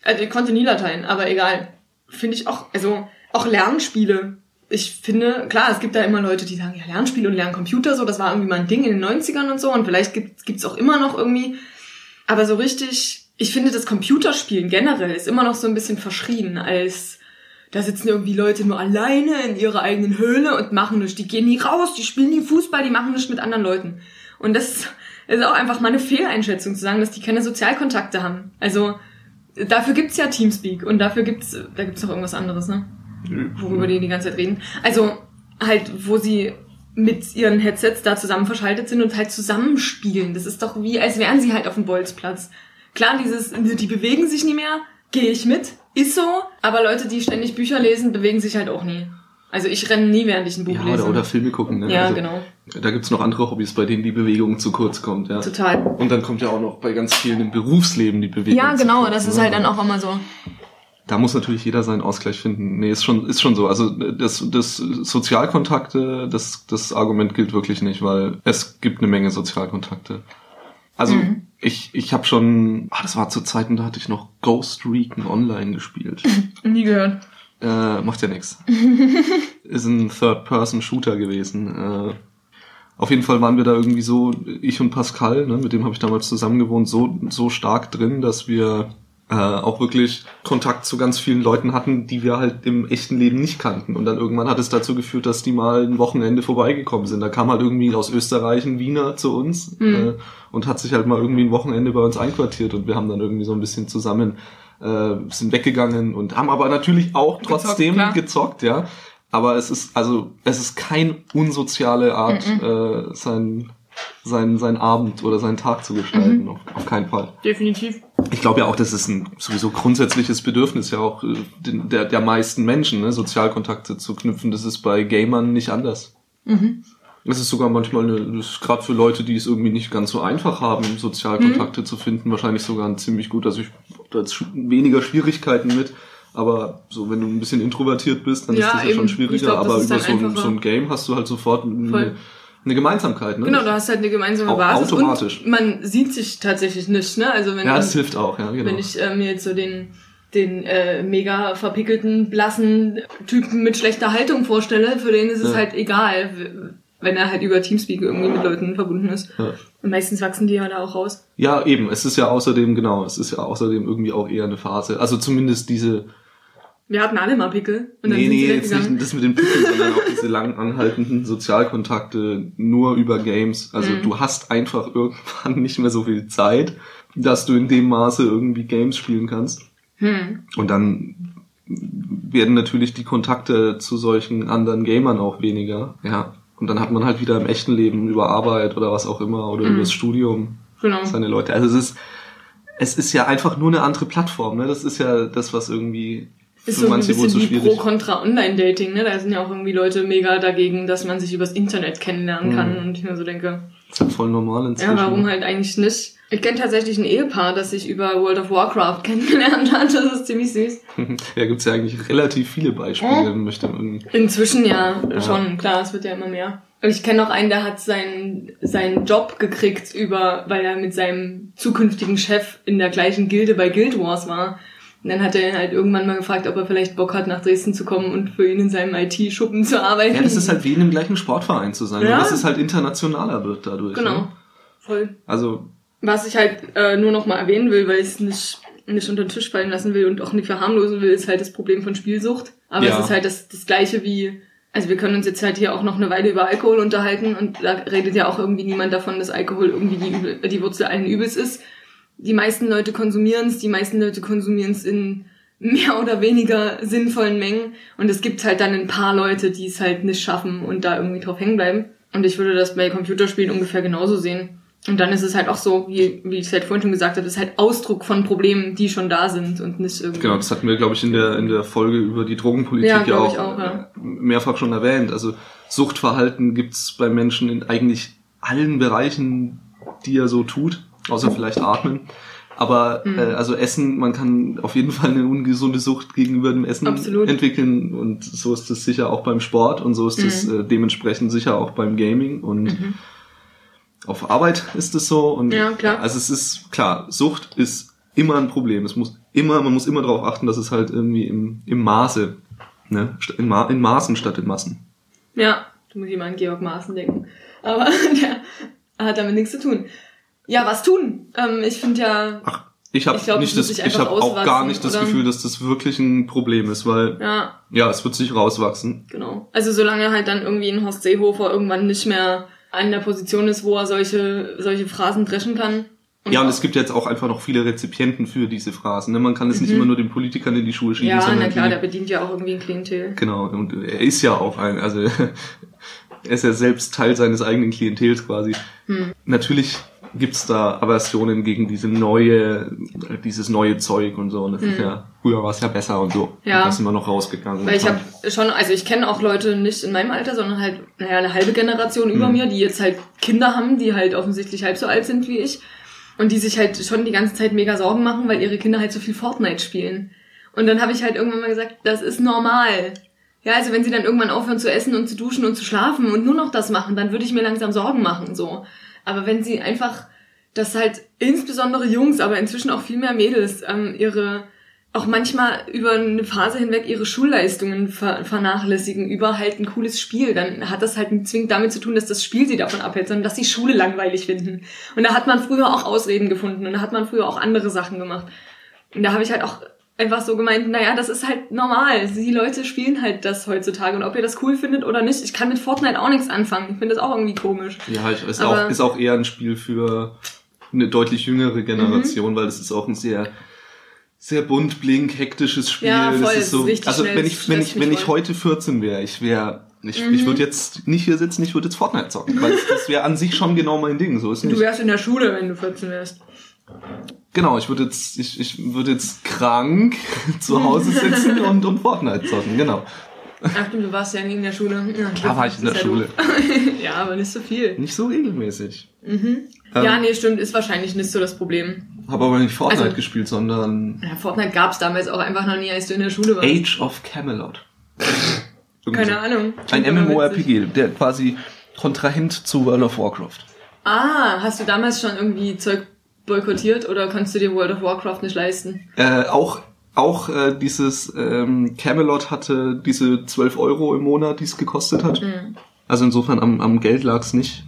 Speaker 2: Also ich konnte nie Latein, aber egal. Finde ich auch, also auch Lernspiele. Ich finde, klar, es gibt da immer Leute, die sagen, ja, Lernspiele und Lerncomputer, so, das war irgendwie mal ein Ding in den 90ern und so und vielleicht gibt gibt's auch immer noch irgendwie. Aber so richtig, ich finde, das Computerspielen generell ist immer noch so ein bisschen verschrien als da sitzen irgendwie Leute nur alleine in ihrer eigenen Höhle und machen nichts. Die gehen nie raus, die spielen nie Fußball, die machen nichts mit anderen Leuten. Und das ist auch einfach mal eine Fehleinschätzung zu sagen, dass die keine Sozialkontakte haben. Also dafür gibt's ja Teamspeak und dafür gibt's, da gibt's noch irgendwas anderes, ne? Worüber die die ganze Zeit reden. Also halt, wo sie mit ihren Headsets da zusammen verschaltet sind und halt zusammenspielen. Das ist doch wie, als wären sie halt auf dem Bolzplatz. Klar, dieses, die bewegen sich nie mehr, gehe ich mit, ist so, aber Leute, die ständig Bücher lesen, bewegen sich halt auch nie. Also ich renne nie, während ich ein Buch
Speaker 3: Ja,
Speaker 2: lese.
Speaker 3: oder, oder Filme gucken. Ne?
Speaker 2: Ja,
Speaker 3: also,
Speaker 2: genau.
Speaker 3: Da gibt's noch andere Hobbys, bei denen die Bewegung zu kurz kommt. Ja.
Speaker 2: Total.
Speaker 3: Und dann kommt ja auch noch bei ganz vielen im Berufsleben die Bewegung.
Speaker 2: Ja, genau,
Speaker 3: kurz,
Speaker 2: das ist
Speaker 3: ne?
Speaker 2: halt dann auch immer so.
Speaker 3: Da muss natürlich jeder seinen Ausgleich finden. Nee, ist schon, ist schon so. Also das, das Sozialkontakte, das, das Argument gilt wirklich nicht, weil es gibt eine Menge Sozialkontakte. Also
Speaker 2: Mhm.
Speaker 3: ich, ich habe schon, ah, das war zu Zeiten, da hatte ich noch Ghost Recon Online gespielt.
Speaker 2: Nie gehört.
Speaker 3: Äh, macht ja nix. Ist ein Third-Person-Shooter gewesen. Äh, auf jeden Fall waren wir da irgendwie so, ich und Pascal, ne, mit dem habe ich damals zusammen gewohnt, so, so stark drin, dass wir äh, auch wirklich Kontakt zu ganz vielen Leuten hatten, die wir halt im echten Leben nicht kannten. Und dann irgendwann hat es dazu geführt, dass die mal ein Wochenende vorbeigekommen sind. Da kam halt irgendwie aus Österreich ein Wiener zu uns äh, und hat sich halt mal irgendwie ein Wochenende bei uns einquartiert und wir haben dann irgendwie so ein bisschen zusammen äh, sind weggegangen und haben aber natürlich auch trotzdem
Speaker 2: klar.
Speaker 3: gezockt, ja. Aber es ist also es ist kein unsoziale Art, äh, sein sein sein Abend oder seinen Tag zu gestalten. Auf, auf keinen Fall.
Speaker 2: Definitiv.
Speaker 3: Ich glaube ja auch, das ist ein sowieso grundsätzliches Bedürfnis ja auch äh, den- der, der meisten Menschen, ne, Sozialkontakte zu knüpfen. Das ist bei Gamern nicht anders. Es ist sogar manchmal, eine, das ist gerade für Leute, die es irgendwie nicht ganz so einfach haben, Sozialkontakte zu finden, wahrscheinlich sogar ein ziemlich gut. Also ich da jetzt weniger Schwierigkeiten mit. Aber so, wenn du ein bisschen introvertiert bist, dann
Speaker 2: Ja,
Speaker 3: ist das ja
Speaker 2: eben.
Speaker 3: schon schwieriger.
Speaker 2: glaub,
Speaker 3: aber über so ein, so ein Game hast du halt sofort eine. Eine Gemeinsamkeit. Ne?
Speaker 2: Genau, du hast halt eine gemeinsame Basis
Speaker 3: automatisch.
Speaker 2: und man sieht sich tatsächlich nicht, ne? Also wenn,
Speaker 3: ja, das hilft auch. Ja, genau.
Speaker 2: wenn ich äh, mir jetzt so den den äh, mega verpickelten, blassen Typen mit schlechter Haltung vorstelle, für den ist es
Speaker 3: Ja.
Speaker 2: halt egal, wenn er halt über Teamspeak irgendwie mit Leuten verbunden ist.
Speaker 3: Ja.
Speaker 2: Und meistens wachsen die ja da auch raus.
Speaker 3: Ja, eben. Es ist ja außerdem, genau, es ist ja außerdem irgendwie auch eher eine Phase. Also zumindest diese,
Speaker 2: Wir hatten alle mal Pickel und dann
Speaker 3: nee, nee, jetzt nicht das mit den Pickeln, sondern auch diese lang anhaltenden Sozialkontakte nur über Games. Also
Speaker 2: Mhm.
Speaker 3: du hast einfach irgendwann nicht mehr so viel Zeit, dass du in dem Maße irgendwie Games spielen kannst.
Speaker 2: Hm.
Speaker 3: Und dann werden natürlich die Kontakte zu solchen anderen Gamern auch weniger. Ja. Und dann hat man halt wieder im echten Leben über Arbeit oder was auch immer oder
Speaker 2: Mhm.
Speaker 3: über das Studium
Speaker 2: Genau.
Speaker 3: seine Leute. Also es ist, es ist ja einfach nur eine andere Plattform. Ne? Das ist ja das, was irgendwie
Speaker 2: Ist so ein bisschen wie
Speaker 3: schwierig.
Speaker 2: Pro-Kontra-Online-Dating, ne? Da sind ja auch irgendwie Leute mega dagegen, dass man sich übers Internet kennenlernen kann.
Speaker 3: Mhm.
Speaker 2: Und ich mir so denke,
Speaker 3: Das ist halt voll normal inzwischen.
Speaker 2: ja, warum halt eigentlich nicht? Ich kenne tatsächlich ein Ehepaar, das sich über World of Warcraft kennengelernt hat. Das ist ziemlich süß.
Speaker 3: Ja, gibt's ja eigentlich relativ viele Beispiele. Möchte man,
Speaker 2: Inzwischen ja,
Speaker 3: Ja.
Speaker 2: schon, klar, es wird ja immer mehr. Und ich kenne noch einen, der hat seinen, seinen Job gekriegt über, weil er mit seinem zukünftigen Chef in der gleichen Gilde bei Guild Wars war. Und dann hat er ihn halt irgendwann mal gefragt, ob er vielleicht Bock hat, nach Dresden zu kommen und für ihn in seinem IT-Schuppen zu arbeiten.
Speaker 3: ja, das ist halt wie in dem gleichen Sportverein zu sein.
Speaker 2: Ja.
Speaker 3: Dass es halt internationaler wird dadurch.
Speaker 2: Genau.
Speaker 3: Ne?
Speaker 2: Voll.
Speaker 3: Also,
Speaker 2: Was ich halt äh, nur noch mal erwähnen will, weil ich es nicht nicht unter den Tisch fallen lassen will und auch nicht verharmlosen will, ist halt das Problem von Spielsucht. Aber
Speaker 3: Ja.
Speaker 2: es ist halt das, das gleiche wie, also wir können uns jetzt halt hier auch noch eine Weile über Alkohol unterhalten und da redet ja auch irgendwie niemand davon, dass Alkohol irgendwie die, die Wurzel allen Übels ist. Die meisten Leute konsumieren es, die meisten Leute konsumieren es in mehr oder weniger sinnvollen Mengen und es gibt halt dann ein paar Leute, die es halt nicht schaffen und da irgendwie drauf hängen bleiben. Und ich würde das bei Computerspielen ungefähr genauso sehen. Und dann ist es halt auch so, wie, wie ich es halt vorhin schon gesagt habe, es ist halt Ausdruck von Problemen, die schon da sind und nicht irgendwie.
Speaker 3: Genau, das hatten wir, glaube ich, in der, in der Folge über die Drogenpolitik
Speaker 2: Ja,
Speaker 3: ja, auch,
Speaker 2: auch, ja.
Speaker 3: äh, mehrfach schon erwähnt. Also Suchtverhalten gibt's bei Menschen in eigentlich allen Bereichen, die er so tut, außer vielleicht Atmen. Aber
Speaker 2: Mhm.
Speaker 3: äh, also Essen, man kann auf jeden Fall eine ungesunde Sucht gegenüber dem Essen
Speaker 2: Absolut.
Speaker 3: entwickeln und so ist es sicher auch beim Sport und so ist es
Speaker 2: Mhm.
Speaker 3: äh, dementsprechend sicher auch beim Gaming und auf Arbeit ist es so und
Speaker 2: Ja, klar.
Speaker 3: also es ist klar, Sucht ist immer ein Problem. Es muss immer, man muss immer darauf achten, dass es halt irgendwie im, im Maße, ne, in, Ma in Maßen statt in Massen.
Speaker 2: Ja, du musst immer an Georg Maaßen denken. Aber der hat damit nichts zu tun. Ja, was tun? Ähm, ich finde ja,
Speaker 3: Ach, ich habe nicht das, ich habe auch gar nicht das
Speaker 2: oder?
Speaker 3: Gefühl, dass das wirklich ein Problem ist, weil
Speaker 2: ja,
Speaker 3: ja, es wird sich rauswachsen.
Speaker 2: genau. Also solange halt dann irgendwie ein Horst Seehofer irgendwann nicht mehr an der Position ist, wo er solche, solche Phrasen dreschen kann.
Speaker 3: ja, und es gibt jetzt auch einfach noch viele Rezipienten für diese Phrasen. Ne? Man kann es nicht immer nur den Politikern in die Schuhe schieben,
Speaker 2: Mhm. Ja, na klar,
Speaker 3: die,
Speaker 2: der bedient ja auch irgendwie ein Klientel.
Speaker 3: Genau, und er ist ja auch ein, also er ist ja selbst Teil seines eigenen Klientels quasi.
Speaker 2: Hm.
Speaker 3: Natürlich gibt's da Aversionen gegen diese neue, dieses neue Zeug und so. Und das ist ja, früher war es ja besser und so.
Speaker 2: Ja.
Speaker 3: Und da sind wir noch rausgegangen.
Speaker 2: Weil ich habe schon, also ich kenne auch Leute nicht in meinem Alter, sondern halt, naja, eine halbe Generation über
Speaker 3: Mhm.
Speaker 2: mir, die jetzt halt Kinder haben, die halt offensichtlich halb so alt sind wie ich. Und die sich halt schon die ganze Zeit mega Sorgen machen, weil ihre Kinder halt so viel Fortnite spielen. Und dann habe ich halt irgendwann mal gesagt, das ist normal. Ja, also wenn sie dann irgendwann aufhören zu essen und zu duschen und zu schlafen und nur noch das machen, dann würde ich mir langsam Sorgen machen, so. Aber wenn sie einfach, dass halt insbesondere Jungs, aber inzwischen auch viel mehr Mädels, ähm, ihre, auch manchmal über eine Phase hinweg ihre Schulleistungen ver vernachlässigen über halt ein cooles Spiel, dann hat das halt nicht zwingend damit zu tun, dass das Spiel sie davon abhält, sondern dass sie Schule langweilig finden. Und da hat man früher auch Ausreden gefunden und da hat man früher auch andere Sachen gemacht. Und da habe ich halt auch einfach so gemeint, naja, das ist halt normal. Die Leute spielen halt das heutzutage. Und ob ihr das cool findet oder nicht, ich kann mit Fortnite auch nichts anfangen. Ich finde das auch irgendwie komisch.
Speaker 3: Ja, ich, ist,
Speaker 2: Aber-
Speaker 3: auch, ist auch eher ein Spiel für eine deutlich jüngere
Speaker 2: Mhm.
Speaker 3: Generation, weil es ist auch ein sehr sehr bunt, blink, hektisches Spiel.
Speaker 2: Ja, voll,
Speaker 3: das ist so,
Speaker 2: ist
Speaker 3: also wenn ich wenn ich wenn ich heute 14 wäre, ich wäre ich,
Speaker 2: Mhm.
Speaker 3: ich würde jetzt nicht hier sitzen, ich würde jetzt Fortnite zocken, weil das wäre an sich schon genau mein Ding, so ist
Speaker 2: Du
Speaker 3: nicht.
Speaker 2: wärst in der Schule, wenn du 14 wärst.
Speaker 3: Genau, ich würde jetzt ich, ich würde jetzt krank zu Hause sitzen und und Fortnite zocken, genau.
Speaker 2: Ach stimmt, du warst ja nie in der Schule. Ja,
Speaker 3: Da war ich in der
Speaker 2: ja
Speaker 3: Schule.
Speaker 2: ja, aber nicht so viel.
Speaker 3: Nicht so regelmäßig.
Speaker 2: ja, nee, stimmt, ist wahrscheinlich nicht so das Problem.
Speaker 3: Habe aber nicht Fortnite
Speaker 2: Also-
Speaker 3: gespielt, sondern
Speaker 2: Ja, Fortnite gab's damals auch einfach noch nie, als du in der Schule warst.
Speaker 3: Age of Camelot.
Speaker 2: Keine
Speaker 3: so.
Speaker 2: Ahnung.
Speaker 3: Ein. MMORPG, der quasi Kontrahent zu World of Warcraft.
Speaker 2: Ah, hast du damals schon irgendwie Zeug boykottiert oder konntest du dir World of Warcraft nicht leisten?
Speaker 3: Äh, auch auch äh, dieses ähm, Camelot hatte diese 12 Euro im Monat, die es gekostet hat.
Speaker 2: Mhm.
Speaker 3: Also insofern am, am Geld lag's nicht.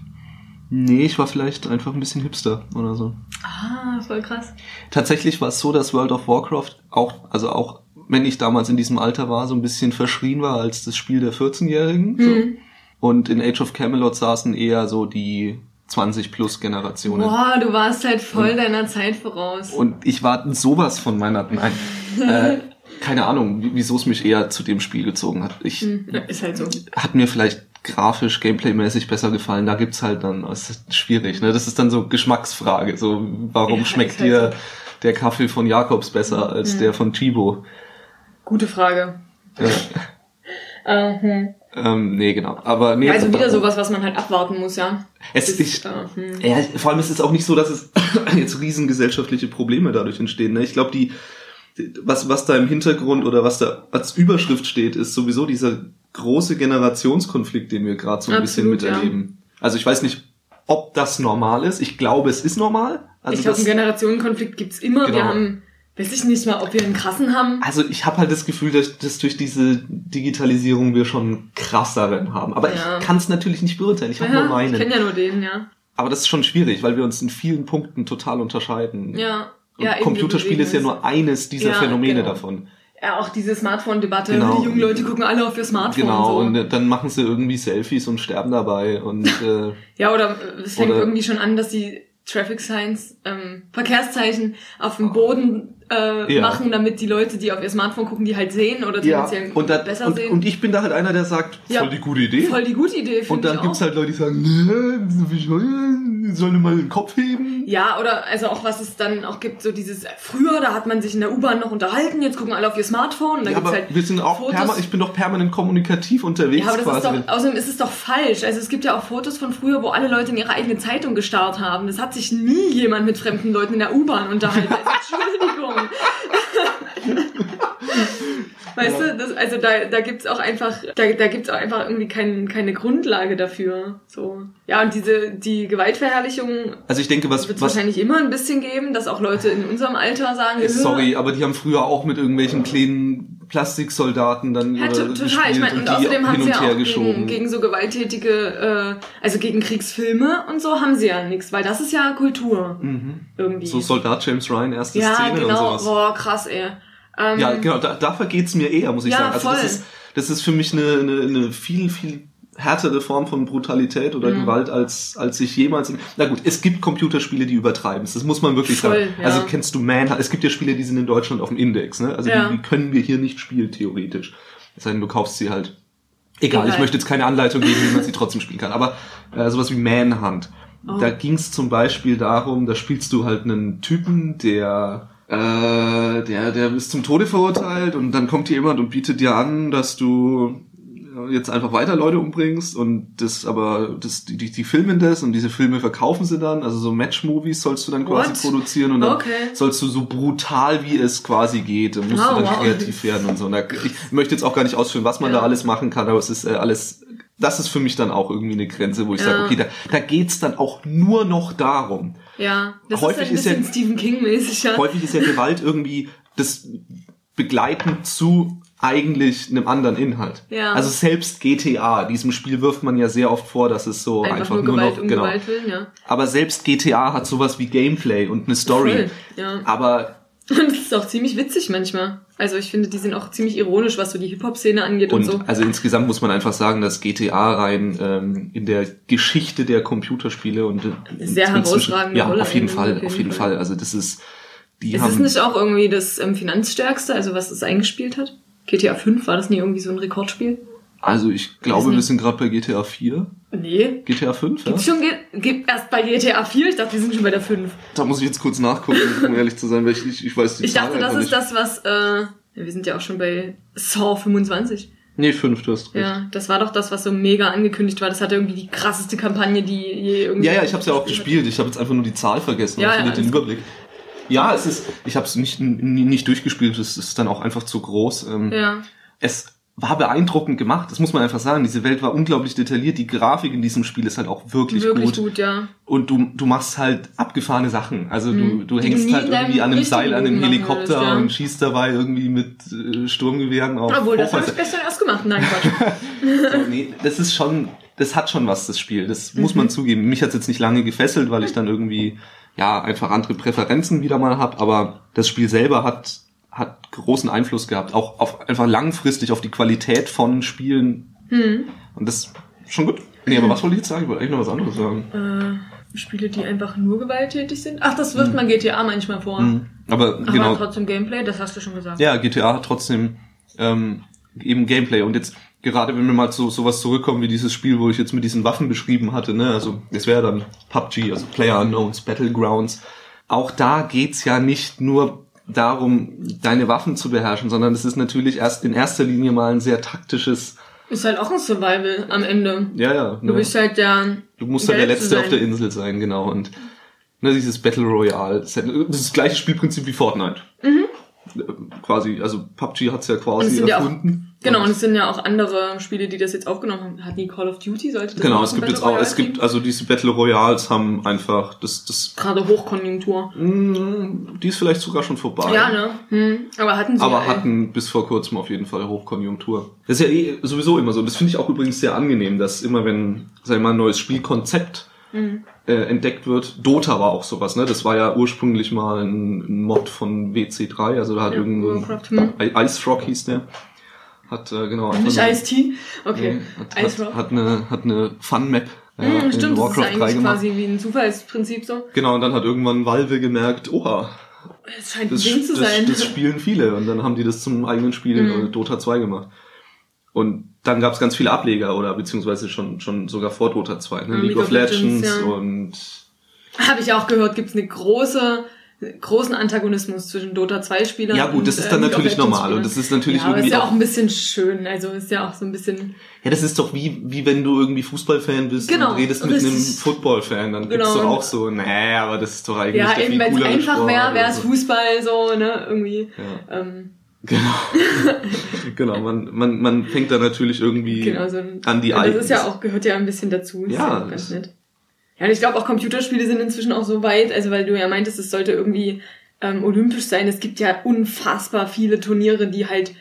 Speaker 3: Nee, ich war vielleicht einfach ein bisschen hipster oder so.
Speaker 2: Ah, voll krass.
Speaker 3: Tatsächlich war es so, dass World of Warcraft auch, also auch wenn ich damals in diesem Alter war, so ein bisschen verschrien war als das Spiel der 14-Jährigen. So.
Speaker 2: Mhm.
Speaker 3: Und in Age of Camelot saßen eher so die 20 plus Generationen.
Speaker 2: Boah, du warst halt voll deiner Zeit voraus.
Speaker 3: Und ich war sowas von meiner, nein, äh, keine Ahnung, wie- wieso es mich eher zu dem Spiel gezogen hat. Ich,
Speaker 2: Ja, ist halt so.
Speaker 3: hat mir vielleicht grafisch, gameplaymäßig besser gefallen. Da gibt's halt dann, es ist schwierig, ne? Das ist dann so Geschmacksfrage. So, warum
Speaker 2: Ja,
Speaker 3: schmeckt
Speaker 2: halt
Speaker 3: dir
Speaker 2: so. Mhm.
Speaker 3: der Kaffee von Jakobs besser als der von Chibo?
Speaker 2: Gute Frage.
Speaker 3: Ja,
Speaker 2: Mhm.
Speaker 3: Ähm, nee, genau. Aber nee,
Speaker 2: Also wieder sowas, was man halt abwarten muss, ja.
Speaker 3: Es ist,
Speaker 2: äh, hm.
Speaker 3: Ja, vor allem ist es auch nicht so, dass es jetzt riesen gesellschaftliche Probleme dadurch entstehen. Ne? Ich glaube, die, was, was da im Hintergrund oder was da als Überschrift steht, ist sowieso dieser große Generationskonflikt, den wir gerade so ein bisschen
Speaker 2: Absolut, ja.
Speaker 3: miterleben. Also ich weiß nicht, ob das normal ist. Ich glaube, es ist normal. Also
Speaker 2: ich glaube, einen Generationenkonflikt gibt's immer.
Speaker 3: Genau.
Speaker 2: Wir haben, weiß ich nicht mal, ob wir einen krassen haben.
Speaker 3: also ich habe halt das Gefühl, dass, dass durch diese Digitalisierung wir schon krasseren haben. Aber
Speaker 2: Ja.
Speaker 3: ich kann es natürlich nicht beurteilen. Ich habe nur
Speaker 2: Ja, ich
Speaker 3: meinen.
Speaker 2: kenne ja nur den, ja.
Speaker 3: Aber das ist schon schwierig, weil wir uns in vielen Punkten total unterscheiden.
Speaker 2: Ja.
Speaker 3: Und
Speaker 2: Ja, bewegen
Speaker 3: ist ja nur eines dieser
Speaker 2: Ja,
Speaker 3: Phänomene
Speaker 2: genau.
Speaker 3: davon.
Speaker 2: Ja, auch diese Smartphone-Debatte.
Speaker 3: Genau.
Speaker 2: Die jungen Leute gucken alle auf ihr Smartphone
Speaker 3: Genau,
Speaker 2: und
Speaker 3: und
Speaker 2: so.
Speaker 3: äh, dann machen sie irgendwie Selfies und sterben dabei und äh,
Speaker 2: Ja, oder es fängt
Speaker 3: Oder-
Speaker 2: irgendwie schon an, dass die Traffic Signs, ähm, Verkehrszeichen auf dem Boden äh,
Speaker 3: Ja.
Speaker 2: machen, damit die Leute, die auf ihr Smartphone gucken, die halt sehen oder
Speaker 3: ja,
Speaker 2: tendenziell
Speaker 3: und, da,
Speaker 2: besser
Speaker 3: und,
Speaker 2: sehen.
Speaker 3: und ich bin da halt einer, der sagt,
Speaker 2: Ja.
Speaker 3: voll die gute Idee.
Speaker 2: Voll die gute Idee,
Speaker 3: und dann gibt's
Speaker 2: auch.
Speaker 3: halt Leute, die sagen, ne, sollen mal den Kopf heben.
Speaker 2: Ja, oder also auch was es dann auch gibt, so dieses, früher, da hat man sich in der U-Bahn noch unterhalten, jetzt gucken alle auf ihr Smartphone und dann
Speaker 3: Ja,
Speaker 2: gibt's
Speaker 3: aber
Speaker 2: halt
Speaker 3: wir sind auch ich bin doch permanent kommunikativ unterwegs
Speaker 2: Ja, aber das
Speaker 3: quasi.
Speaker 2: ist doch, außerdem ist es doch falsch. Also es gibt ja auch Fotos von früher, wo alle Leute in ihre eigene Zeitung gestarrt haben. Das hat sich nie jemand mit fremden Leuten in der U-Bahn unterhalten. Also, Entschuldigung. Weißt du, das, also da, da gibt's auch einfach, da, da gibt's auch einfach irgendwie kein, keine Grundlage dafür. So. Ja, und diese, die Gewaltverherrlichung
Speaker 3: also ich denke, was,
Speaker 2: wird es wahrscheinlich immer ein bisschen geben, dass auch Leute in unserem Alter sagen,
Speaker 3: sorry, aber die haben früher auch mit irgendwelchen kleinen Plastiksoldaten dann
Speaker 2: Ja, total. Ich meine,
Speaker 3: und
Speaker 2: und
Speaker 3: die
Speaker 2: außerdem haben
Speaker 3: hin
Speaker 2: sie
Speaker 3: und
Speaker 2: ja
Speaker 3: her
Speaker 2: auch
Speaker 3: geschoben.
Speaker 2: gegen, gegen so gewalttätige, äh, also gegen Kriegsfilme und so haben sie ja nichts, weil das ist ja Kultur irgendwie.
Speaker 3: Mhm. so Soldat James Ryan, erste
Speaker 2: ja,
Speaker 3: Szene und
Speaker 2: genau.
Speaker 3: sowas.
Speaker 2: Boah, krass, ey. Ähm,
Speaker 3: Ja, genau, da, da vergeht's mir eher, muss ich
Speaker 2: Ja,
Speaker 3: sagen. Also das
Speaker 2: voll.
Speaker 3: ist, das ist für mich eine, eine, eine viel, viel härtere Form von Brutalität oder
Speaker 2: Mhm.
Speaker 3: Gewalt, als, als ich jemals... Na gut, es gibt Computerspiele, die übertreiben. Das muss man wirklich
Speaker 2: Voll,
Speaker 3: sagen.
Speaker 2: ja.
Speaker 3: Also kennst du Man? Es gibt ja Spiele, die sind in Deutschland auf dem Index. Ne? Also
Speaker 2: Ja.
Speaker 3: die, die können wir hier nicht spielen, theoretisch. Es sei denn, du kaufst sie halt. Egal,
Speaker 2: Egal.
Speaker 3: ich möchte jetzt keine Anleitung geben, wie man sie trotzdem spielen kann. Aber äh, sowas wie Manhunt.
Speaker 2: Oh.
Speaker 3: Da ging es zum Beispiel darum, da spielst du halt einen Typen, der äh, der, der ist zum Tode verurteilt und dann kommt hier jemand und bietet dir an, dass du jetzt einfach weiter Leute umbringst und das aber das die, die, die filmen das und diese Filme verkaufen sie dann, also so Match-Movies sollst du dann quasi
Speaker 2: What?
Speaker 3: produzieren und dann
Speaker 2: Okay.
Speaker 3: sollst du so brutal wie es quasi geht, dann musst
Speaker 2: Oh,
Speaker 3: du dann
Speaker 2: wow.
Speaker 3: kreativ werden und so. Und da, ich möchte jetzt auch gar nicht ausführen, was man
Speaker 2: Ja.
Speaker 3: da alles machen kann, aber es ist äh, alles, das ist für mich dann auch irgendwie eine Grenze, wo ich
Speaker 2: Ja.
Speaker 3: sage, okay, da, da geht's dann auch nur noch darum.
Speaker 2: ja, das
Speaker 3: häufig
Speaker 2: ist
Speaker 3: ist
Speaker 2: halt ein
Speaker 3: ja-
Speaker 2: bisschen Stephen King-mäßig, ja.
Speaker 3: Häufig ist ja Gewalt irgendwie das begleitend zu eigentlich einem anderen Inhalt.
Speaker 2: Ja.
Speaker 3: Also selbst GTA, diesem Spiel wirft man ja sehr oft vor, dass es so einfach,
Speaker 2: Einfach, nur
Speaker 3: nur
Speaker 2: Gewalt
Speaker 3: noch
Speaker 2: um
Speaker 3: genau.
Speaker 2: Gewalt willen, ja.
Speaker 3: Aber selbst GTA hat sowas wie Gameplay und eine Story.
Speaker 2: Voll, ja.
Speaker 3: Aber
Speaker 2: Und es ist auch ziemlich witzig manchmal. Also ich finde, die sind auch ziemlich ironisch, was so die Hip-Hop-Szene angeht und,
Speaker 3: Und
Speaker 2: so.
Speaker 3: also insgesamt muss man einfach sagen, dass GTA rein ähm, in der Geschichte der Computerspiele und äh,
Speaker 2: Sehr herausragende
Speaker 3: ja,
Speaker 2: Rolle
Speaker 3: auf jeden Fall,
Speaker 2: auf jeden Fall.
Speaker 3: Fall. Also das ist die
Speaker 2: Ist
Speaker 3: haben
Speaker 2: es nicht auch irgendwie das ähm, finanzstärkste, also was es eingespielt hat? GTA 5, war das nie irgendwie so ein Rekordspiel?
Speaker 3: also ich glaube, wir sind gerade bei GTA 4,
Speaker 2: Nee.
Speaker 3: GTA 5, ja?
Speaker 2: Gibt's schon, ge- gibt erst bei GTA 4? Ich dachte, wir sind schon bei der 5.
Speaker 3: Da muss ich jetzt kurz nachgucken, um ehrlich zu sein, weil ich, ich, ich weiß die
Speaker 2: Ich
Speaker 3: Zahl
Speaker 2: dachte, das ist
Speaker 3: nicht.
Speaker 2: das, was, äh, ja, wir sind ja auch schon bei Saw 25.
Speaker 3: Nee, 5, du hast recht.
Speaker 2: Ja, das war doch das, was so mega angekündigt war. Das hatte irgendwie die krasseste Kampagne, die je irgendwie...
Speaker 3: Ja, ja, ich habe es ja auch
Speaker 2: gespielt.
Speaker 3: Ich habe jetzt einfach nur die Zahl vergessen.
Speaker 2: Ja,
Speaker 3: ich
Speaker 2: ja,
Speaker 3: den Überblick. Ja, es ist, ich habe es nicht, nicht durchgespielt. Es ist dann auch einfach zu groß. Ähm.
Speaker 2: Ja.
Speaker 3: Es war beeindruckend gemacht. Das muss man einfach sagen. Diese Welt war unglaublich detailliert. Die Grafik in diesem Spiel ist halt auch wirklich,
Speaker 2: Wirklich
Speaker 3: gut.
Speaker 2: gut, ja.
Speaker 3: Und du, du machst halt abgefahrene Sachen. Also du, du
Speaker 2: Die
Speaker 3: hängst
Speaker 2: du
Speaker 3: halt irgendwie an einem Seil an einem Helikopter
Speaker 2: würdest, ja.
Speaker 3: und schießt dabei irgendwie mit äh, Sturmgewehren auf
Speaker 2: Obwohl, das habe ich gestern erst gemacht. Nein, Quatsch.
Speaker 3: So, nee, das ist schon, das hat schon was, das Spiel. Das muss
Speaker 2: Mhm.
Speaker 3: man zugeben. Mich hat's jetzt nicht lange gefesselt, weil ich dann irgendwie, ja, einfach andere Präferenzen wieder mal hab, aber das Spiel selber hat, hat großen Einfluss gehabt. Auch auf, einfach langfristig auf die Qualität von Spielen.
Speaker 2: Hm.
Speaker 3: Und das ist schon gut. Nee, aber was wollte ich jetzt sagen? Ich wollte eigentlich noch was anderes sagen.
Speaker 2: äh, Spiele, die einfach nur gewalttätig sind. Ach, das wirft man GTA manchmal vor.
Speaker 3: Mhm. Aber
Speaker 2: Aber
Speaker 3: genau,
Speaker 2: trotzdem Gameplay, das hast du schon gesagt.
Speaker 3: ja, GTA hat trotzdem ähm, eben Gameplay. Und jetzt, gerade wenn wir mal zu sowas zurückkommen wie dieses Spiel, wo ich jetzt mit diesen Waffen beschrieben hatte, ne, also das wäre dann PUBG, also Player Unknowns, Battlegrounds. Auch da geht's ja nicht nur darum, deine Waffen zu beherrschen, sondern es ist natürlich erst in erster Linie mal ein sehr taktisches,
Speaker 2: Ist halt auch ein Survival am Ende.
Speaker 3: ja, ja.
Speaker 2: Du
Speaker 3: ne?
Speaker 2: bist halt der.
Speaker 3: Du musst ja der
Speaker 2: Letzte
Speaker 3: Letzte auf
Speaker 2: sein.
Speaker 3: der Insel sein, genau. Und ne, dieses Battle Royale, das ist das gleiche Spielprinzip wie Fortnite. Äh, Quasi, also PUBG hat's ja
Speaker 2: es
Speaker 3: quasi erfunden.
Speaker 2: Genau, und es sind ja auch andere Spiele, die das jetzt aufgenommen haben. Hat die Call of Duty, sollte das
Speaker 3: Genau, es gibt
Speaker 2: Battle
Speaker 3: jetzt auch,
Speaker 2: Royale
Speaker 3: es gibt, also diese Battle Royals haben einfach, das, das,
Speaker 2: Gerade Hochkonjunktur.
Speaker 3: mh, die ist vielleicht sogar schon vorbei.
Speaker 2: Ja, ne? Hm. Aber hatten sie
Speaker 3: Aber
Speaker 2: ja,
Speaker 3: hatten bis vor kurzem auf jeden Fall Hochkonjunktur. Das ist ja eh sowieso immer so. Das finde ich auch übrigens sehr angenehm, dass immer wenn, sag ich mal, ein neues Spielkonzept
Speaker 2: Mhm.
Speaker 3: äh, entdeckt wird. Dota war auch sowas, ne? Das war ja ursprünglich mal ein, ein Mod von WC3, also da hat
Speaker 2: Ja,
Speaker 3: irgendein
Speaker 2: Warcraft, hm.
Speaker 3: Ice Rock hieß der. Hat äh, genau
Speaker 2: Nicht Ice-T? Okay.
Speaker 3: Nee, hat, hat, hat eine hat eine Fun Map äh, in
Speaker 2: stimmt, das ist
Speaker 3: Warcraft 3
Speaker 2: eigentlich quasi wie ein Zufallsprinzip so.
Speaker 3: Genau, und dann hat irgendwann Valve gemerkt, oha,
Speaker 2: Es scheint ein
Speaker 3: das,
Speaker 2: Ding zu
Speaker 3: das,
Speaker 2: sein.
Speaker 3: das spielen viele und dann haben die das zum eigenen Spiel in äh, Dota 2 gemacht. Und dann gab es ganz viele Ableger oder beziehungsweise schon schon sogar vor Dota 2, ne?
Speaker 2: Ja,
Speaker 3: League, of Legends,
Speaker 2: ja.
Speaker 3: und
Speaker 2: Habe ich auch gehört, gibt es eine große großen Antagonismus zwischen Dota 2 Spielern
Speaker 3: ja gut, das
Speaker 2: und,
Speaker 3: ist dann
Speaker 2: äh,
Speaker 3: natürlich normal und das ist natürlich
Speaker 2: ja, aber ist
Speaker 3: irgendwie
Speaker 2: ja auch
Speaker 3: auch,
Speaker 2: ein bisschen schön, also ist ja auch so ein bisschen
Speaker 3: ja das ist doch wie wie wenn du irgendwie Fußballfan bist
Speaker 2: Genau,
Speaker 3: und redest mit einem Footballfan, dann
Speaker 2: Genau.
Speaker 3: gibt's doch auch so, nee, aber das ist doch eigentlich
Speaker 2: ja
Speaker 3: der
Speaker 2: eben
Speaker 3: viel
Speaker 2: wenn es
Speaker 3: coolere
Speaker 2: einfach wäre, wäre es
Speaker 3: so.
Speaker 2: Fußball so, ne, irgendwie
Speaker 3: Ja.
Speaker 2: ähm,
Speaker 3: Genau. genau, man, man, man fängt da natürlich irgendwie
Speaker 2: genau so ein,
Speaker 3: an die
Speaker 2: und das ist ja auch gehört ja ein bisschen dazu, ist
Speaker 3: Ja,
Speaker 2: ja, auch ganz nett. Ja, und ich glaube auch Computerspiele sind inzwischen auch so weit, also weil du ja meintest, es sollte irgendwie ähm, olympisch sein. Es gibt ja unfassbar viele Turniere, die halt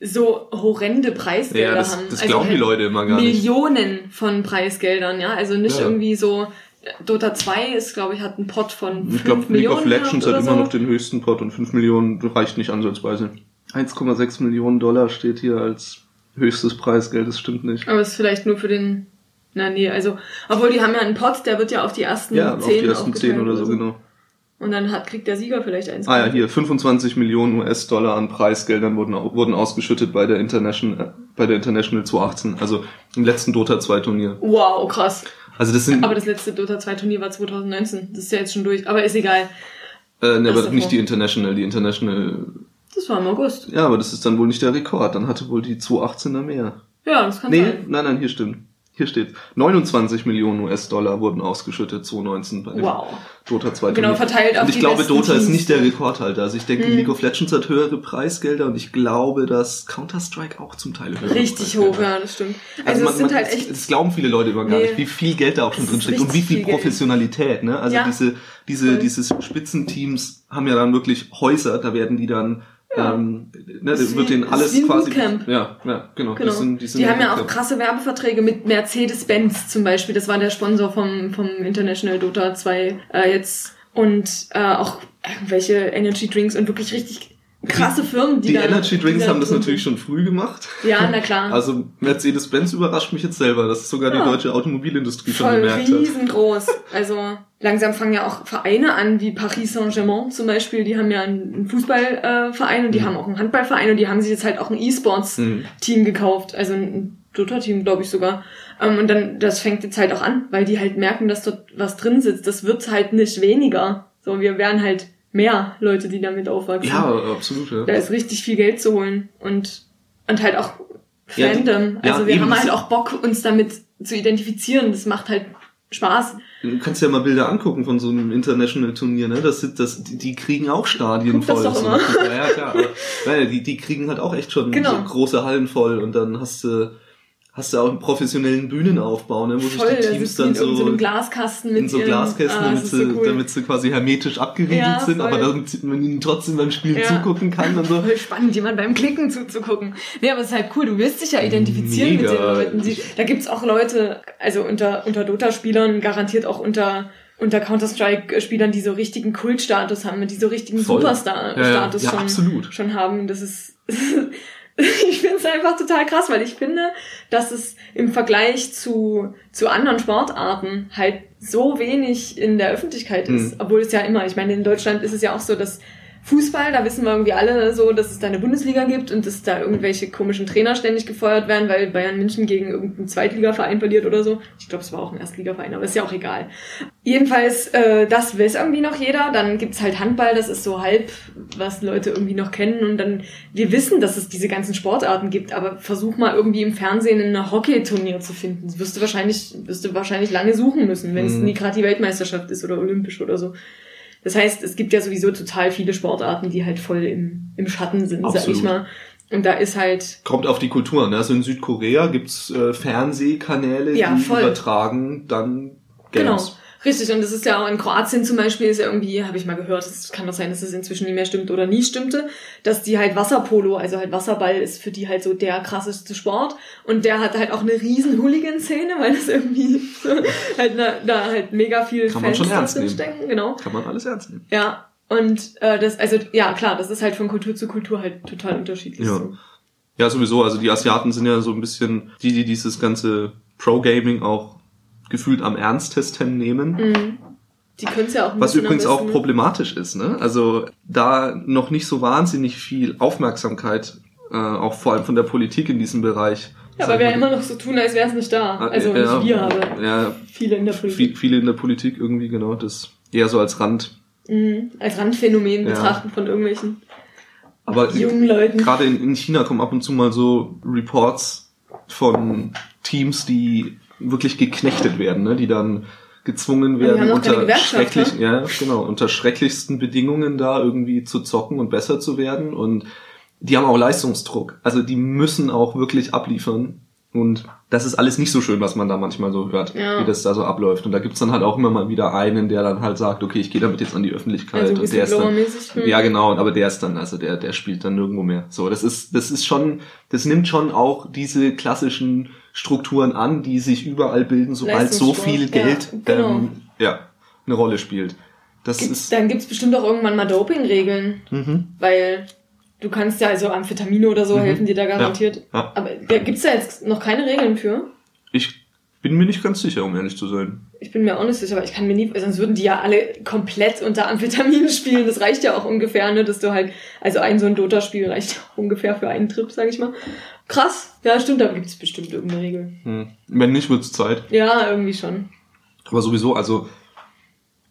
Speaker 2: so horrende Preisgelder
Speaker 3: Ja, das,
Speaker 2: haben.
Speaker 3: das
Speaker 2: Also
Speaker 3: glauben die
Speaker 2: halt
Speaker 3: Leute immer gar nicht.
Speaker 2: Millionen von Preisgeldern, ja. Also nicht
Speaker 3: Ja.
Speaker 2: irgendwie so. Dota 2 ist, glaube ich, hat einen Pot von 5
Speaker 3: Ich glaube, League
Speaker 2: Millionen.
Speaker 3: of Legends hat immer
Speaker 2: so.
Speaker 3: noch den höchsten Pot und 5 Millionen reicht nicht ansatzweise. 1,6 Millionen Dollar steht hier als höchstes Preisgeld, das stimmt nicht.
Speaker 2: Aber es ist vielleicht nur für den. Na nee, also. Obwohl die haben ja einen Pot, der wird ja auf die ersten
Speaker 3: Ja, auf
Speaker 2: 10
Speaker 3: die ersten 10
Speaker 2: aufgeteilt
Speaker 3: oder so, genau.
Speaker 2: Und dann hat, kriegt der Sieger vielleicht eins.
Speaker 3: Ah ja, hier, 25 Millionen US-Dollar an Preisgeldern wurden, wurden ausgeschüttet bei der International, äh, bei der International 2018, also im letzten Dota 2 Turnier.
Speaker 2: Wow, krass.
Speaker 3: Also das sind,
Speaker 2: Aber das letzte Dota 2 Turnier war 2019. Das ist ja jetzt schon durch. Aber ist egal.
Speaker 3: äh, ne, aber
Speaker 2: so.
Speaker 3: nicht die International, die International,
Speaker 2: Das war im August.
Speaker 3: ja, aber das ist dann wohl nicht der Rekord, dann hatte wohl die 218er mehr.
Speaker 2: Ja, das kann
Speaker 3: Nee,
Speaker 2: sein.
Speaker 3: nein, nein, hier stimmt. Hier steht, 29 Millionen US-Dollar wurden ausgeschüttet 2019 bei dem
Speaker 2: Wow.
Speaker 3: Dota 2
Speaker 2: Genau, verteilt auf
Speaker 3: Und ich glaube, Dota ist
Speaker 2: Teams.
Speaker 3: nicht der Rekordhalter. Also ich denke,
Speaker 2: Hm.
Speaker 3: League of Legends hat höhere Preisgelder und ich glaube, dass Counter-Strike auch zum Teil höhere
Speaker 2: Richtig hoch, ja, das stimmt.
Speaker 3: Also,
Speaker 2: Also,
Speaker 3: man,
Speaker 2: es sind
Speaker 3: man,
Speaker 2: halt echt.
Speaker 3: das glauben viele Leute immer gar
Speaker 2: Nee.
Speaker 3: nicht, wie viel Geld da auch schon drin
Speaker 2: ist
Speaker 3: steckt und wie viel
Speaker 2: viel.
Speaker 3: Professionalität, ne? Also
Speaker 2: Ja.
Speaker 3: diese, diese, dieses Spitzenteams haben ja dann wirklich Häuser, da werden die dann,
Speaker 2: Ja.
Speaker 3: ähm, ne,
Speaker 2: ist
Speaker 3: da wird denen
Speaker 2: ist
Speaker 3: alles
Speaker 2: ein
Speaker 3: quasi,
Speaker 2: Bootcamp.
Speaker 3: ja, ja, genau,
Speaker 2: Genau.
Speaker 3: Die, sind, die, sind
Speaker 2: die haben ja auch krasse Werbeverträge mit Mercedes-Benz zum Beispiel. Das war der Sponsor vom, vom International Dota 2 äh, jetzt. Und äh, auch irgendwelche Energy Drinks und wirklich richtig krasse Firmen, die
Speaker 3: Die
Speaker 2: da-
Speaker 3: Energy Drinks
Speaker 2: die
Speaker 3: haben das natürlich schon früh gemacht.
Speaker 2: Ja, na klar.
Speaker 3: Also Mercedes-Benz überrascht mich jetzt selber, dass sogar die
Speaker 2: Ja.
Speaker 3: deutsche Automobilindustrie schon
Speaker 2: Voll
Speaker 3: gemerkt hat.
Speaker 2: riesengroß. Also langsam fangen ja auch Vereine an, wie Paris Saint-Germain zum Beispiel. Die haben ja einen Fußballverein äh, und die haben auch einen Handballverein und die haben sich jetzt halt auch ein E-Sports-Team
Speaker 3: Mhm.
Speaker 2: gekauft. Also ein Dota-Team, glaube ich sogar. Ähm, und dann, das fängt jetzt halt auch an, weil die halt merken, dass dort was drin sitzt. Das wird halt nicht weniger. So, wir werden halt mehr Leute, die damit aufwachsen.
Speaker 3: Ja, absolut. Ja.
Speaker 2: Da ist richtig viel Geld zu holen und, und halt auch
Speaker 3: Ja, die-
Speaker 2: Fandom.
Speaker 3: ja,
Speaker 2: also wir
Speaker 3: eben,
Speaker 2: haben
Speaker 3: das-
Speaker 2: halt auch Bock, uns damit zu identifizieren. Das macht halt Spaß.
Speaker 3: Du kannst ja mal Bilder angucken von so einem International-Turnier, ne? Das sind, das, die, kriegen auch Stadien
Speaker 2: Guck das
Speaker 3: voll.
Speaker 2: doch
Speaker 3: So.
Speaker 2: immer.
Speaker 3: Ja, ja, klar. Die, die kriegen halt auch echt schon
Speaker 2: Genau.
Speaker 3: so große Hallen voll und dann hast du, hast du auch einen professionellen Bühnenaufbau, ne? Wo
Speaker 2: Voll,
Speaker 3: sich die Teams dann
Speaker 2: in irgendeinem
Speaker 3: so
Speaker 2: Glaskasten mit
Speaker 3: in so
Speaker 2: ihren,
Speaker 3: Glaskästen,
Speaker 2: ah,
Speaker 3: damit, sie,
Speaker 2: so cool.
Speaker 3: damit sie quasi hermetisch abgeriegelt
Speaker 2: Ja,
Speaker 3: sind, aber damit man ihnen trotzdem beim Spiel
Speaker 2: Ja.
Speaker 3: zugucken kann und so.
Speaker 2: Voll spannend, jemand beim Klicken zuzugucken. Nee, aber es ist halt cool, du willst dich ja identifizieren
Speaker 3: Mega.
Speaker 2: mit den Leuten. Die, da gibt's auch Leute, also unter, unter Dota-Spielern, garantiert auch unter, unter Counter-Strike-Spielern, die so richtigen Kultstatus haben, die so richtigen. Superstar-Status
Speaker 3: Ja, ja. Ja,
Speaker 2: schon, schon haben. Das ist, ich finde es einfach total krass, weil ich finde, dass es im Vergleich zu, zu anderen Sportarten halt so wenig in der Öffentlichkeit ist.
Speaker 3: Mhm.
Speaker 2: Obwohl es ja immer, ich meine, in Deutschland ist es ja auch so, dass Fußball, da wissen wir irgendwie alle so, dass es da eine Bundesliga gibt und dass da irgendwelche komischen Trainer ständig gefeuert werden, weil Bayern München gegen irgendeinen Zweitligaverein verliert oder so. Ich glaube, es war auch ein Erstligaverein, aber ist ja auch egal. Jedenfalls, äh, das weiß irgendwie noch jeder. Dann gibt's halt Handball, das ist so halb, was Leute irgendwie noch kennen. Und dann, wir wissen, dass es diese ganzen Sportarten gibt, aber versuch mal irgendwie im Fernsehen ein Hockeyturnier zu finden. Das wirst du wahrscheinlich, wirst du wahrscheinlich lange suchen müssen, wenn es
Speaker 3: Mhm.
Speaker 2: nie gerade die Weltmeisterschaft ist oder olympisch oder so. Das heißt, es gibt ja sowieso total viele Sportarten, die halt voll im, im Schatten sind, sag
Speaker 3: Absolut.
Speaker 2: ich mal. Und da ist halt,
Speaker 3: Kommt auf die Kultur, ne? Also in Südkorea gibt's äh, Fernsehkanäle,
Speaker 2: Ja,
Speaker 3: die
Speaker 2: voll.
Speaker 3: übertragen dann Games.
Speaker 2: genau. Richtig, und das ist ja auch in Kroatien zum Beispiel, ist ja irgendwie, habe ich mal gehört, es kann doch sein, dass es inzwischen nicht mehr stimmt oder nie stimmte, dass die halt Wasserpolo, also halt Wasserball ist für die halt so der krasseste Sport. Und der hat halt auch eine riesen Hooligan-Szene, weil das irgendwie halt na, da halt mega viel
Speaker 3: Kann man
Speaker 2: Fans
Speaker 3: schon ernst nehmen.
Speaker 2: stecken, genau.
Speaker 3: Kann man alles ernst nehmen.
Speaker 2: Ja, und äh, das, also ja klar, das ist halt von Kultur zu Kultur halt total unterschiedlich.
Speaker 3: Ja.
Speaker 2: So.
Speaker 3: Ja, sowieso. Also die Asiaten sind ja so ein bisschen die, die dieses ganze Pro-Gaming auch gefühlt am ernstesten nehmen.
Speaker 2: Mhm. Die können es ja auch
Speaker 3: Was übrigens auch problematisch ist, ne? Also da noch nicht so wahnsinnig viel Aufmerksamkeit, äh, auch vor allem von der Politik in diesem Bereich.
Speaker 2: Ja, weil wir ja immer noch so tun, als wäre es nicht da.
Speaker 3: Ah,
Speaker 2: Also
Speaker 3: ja,
Speaker 2: nicht wir, aber
Speaker 3: Ja,
Speaker 2: viele in der Politik.
Speaker 3: viel, viele in der Politik irgendwie, genau, das eher so als Rand.
Speaker 2: Mhm. Als Randphänomen
Speaker 3: Ja.
Speaker 2: betrachten von irgendwelchen
Speaker 3: Aber
Speaker 2: jungen Leuten.
Speaker 3: gerade in, in China kommen ab und zu mal so Reports von Teams, die wirklich geknechtet werden, ne? die dann gezwungen werden, unter
Speaker 2: ne?
Speaker 3: schrecklichen, ja, genau, unter schrecklichsten Bedingungen da irgendwie zu zocken und besser zu werden. Und die haben auch Leistungsdruck. Also die müssen auch wirklich abliefern. Und das ist alles nicht so schön, was man da manchmal so hört,
Speaker 2: Ja.
Speaker 3: wie das da so abläuft. Und da gibt's dann halt auch immer mal wieder einen, der dann halt sagt, okay, ich gehe damit jetzt an die Öffentlichkeit.
Speaker 2: Also
Speaker 3: und der ist dann,
Speaker 2: hm.
Speaker 3: ja, genau, aber der ist dann, also der, der spielt dann nirgendwo mehr. So, das ist, das ist schon, das nimmt schon auch diese klassischen Strukturen an, die sich überall bilden, sobald so viel
Speaker 2: ja,
Speaker 3: Geld,
Speaker 2: genau.
Speaker 3: ähm, ja, eine Rolle spielt. Das
Speaker 2: Gibt's,
Speaker 3: ist,
Speaker 2: dann gibt's bestimmt auch irgendwann mal Dopingregeln,
Speaker 3: mhm,
Speaker 2: weil du kannst ja also Amphetamine oder so
Speaker 3: Mhm.
Speaker 2: helfen dir da garantiert.
Speaker 3: ja.
Speaker 2: Aber da gibt's da jetzt noch keine Regeln für.
Speaker 3: Ich bin mir nicht ganz sicher, um ehrlich zu sein.
Speaker 2: Ich bin mir auch nicht sicher, aber ich kann mir nie, sonst würden die ja alle komplett unter Amphetaminen spielen. Das reicht ja auch ungefähr, ne, dass du halt, also ein so ein Dota-Spiel reicht ja ungefähr für einen Trip, sag ich mal. Krass, ja stimmt, da gibt's bestimmt irgendeine Regel.
Speaker 3: Hm. Wenn nicht, wird's Zeit.
Speaker 2: Ja, irgendwie schon.
Speaker 3: Aber sowieso, also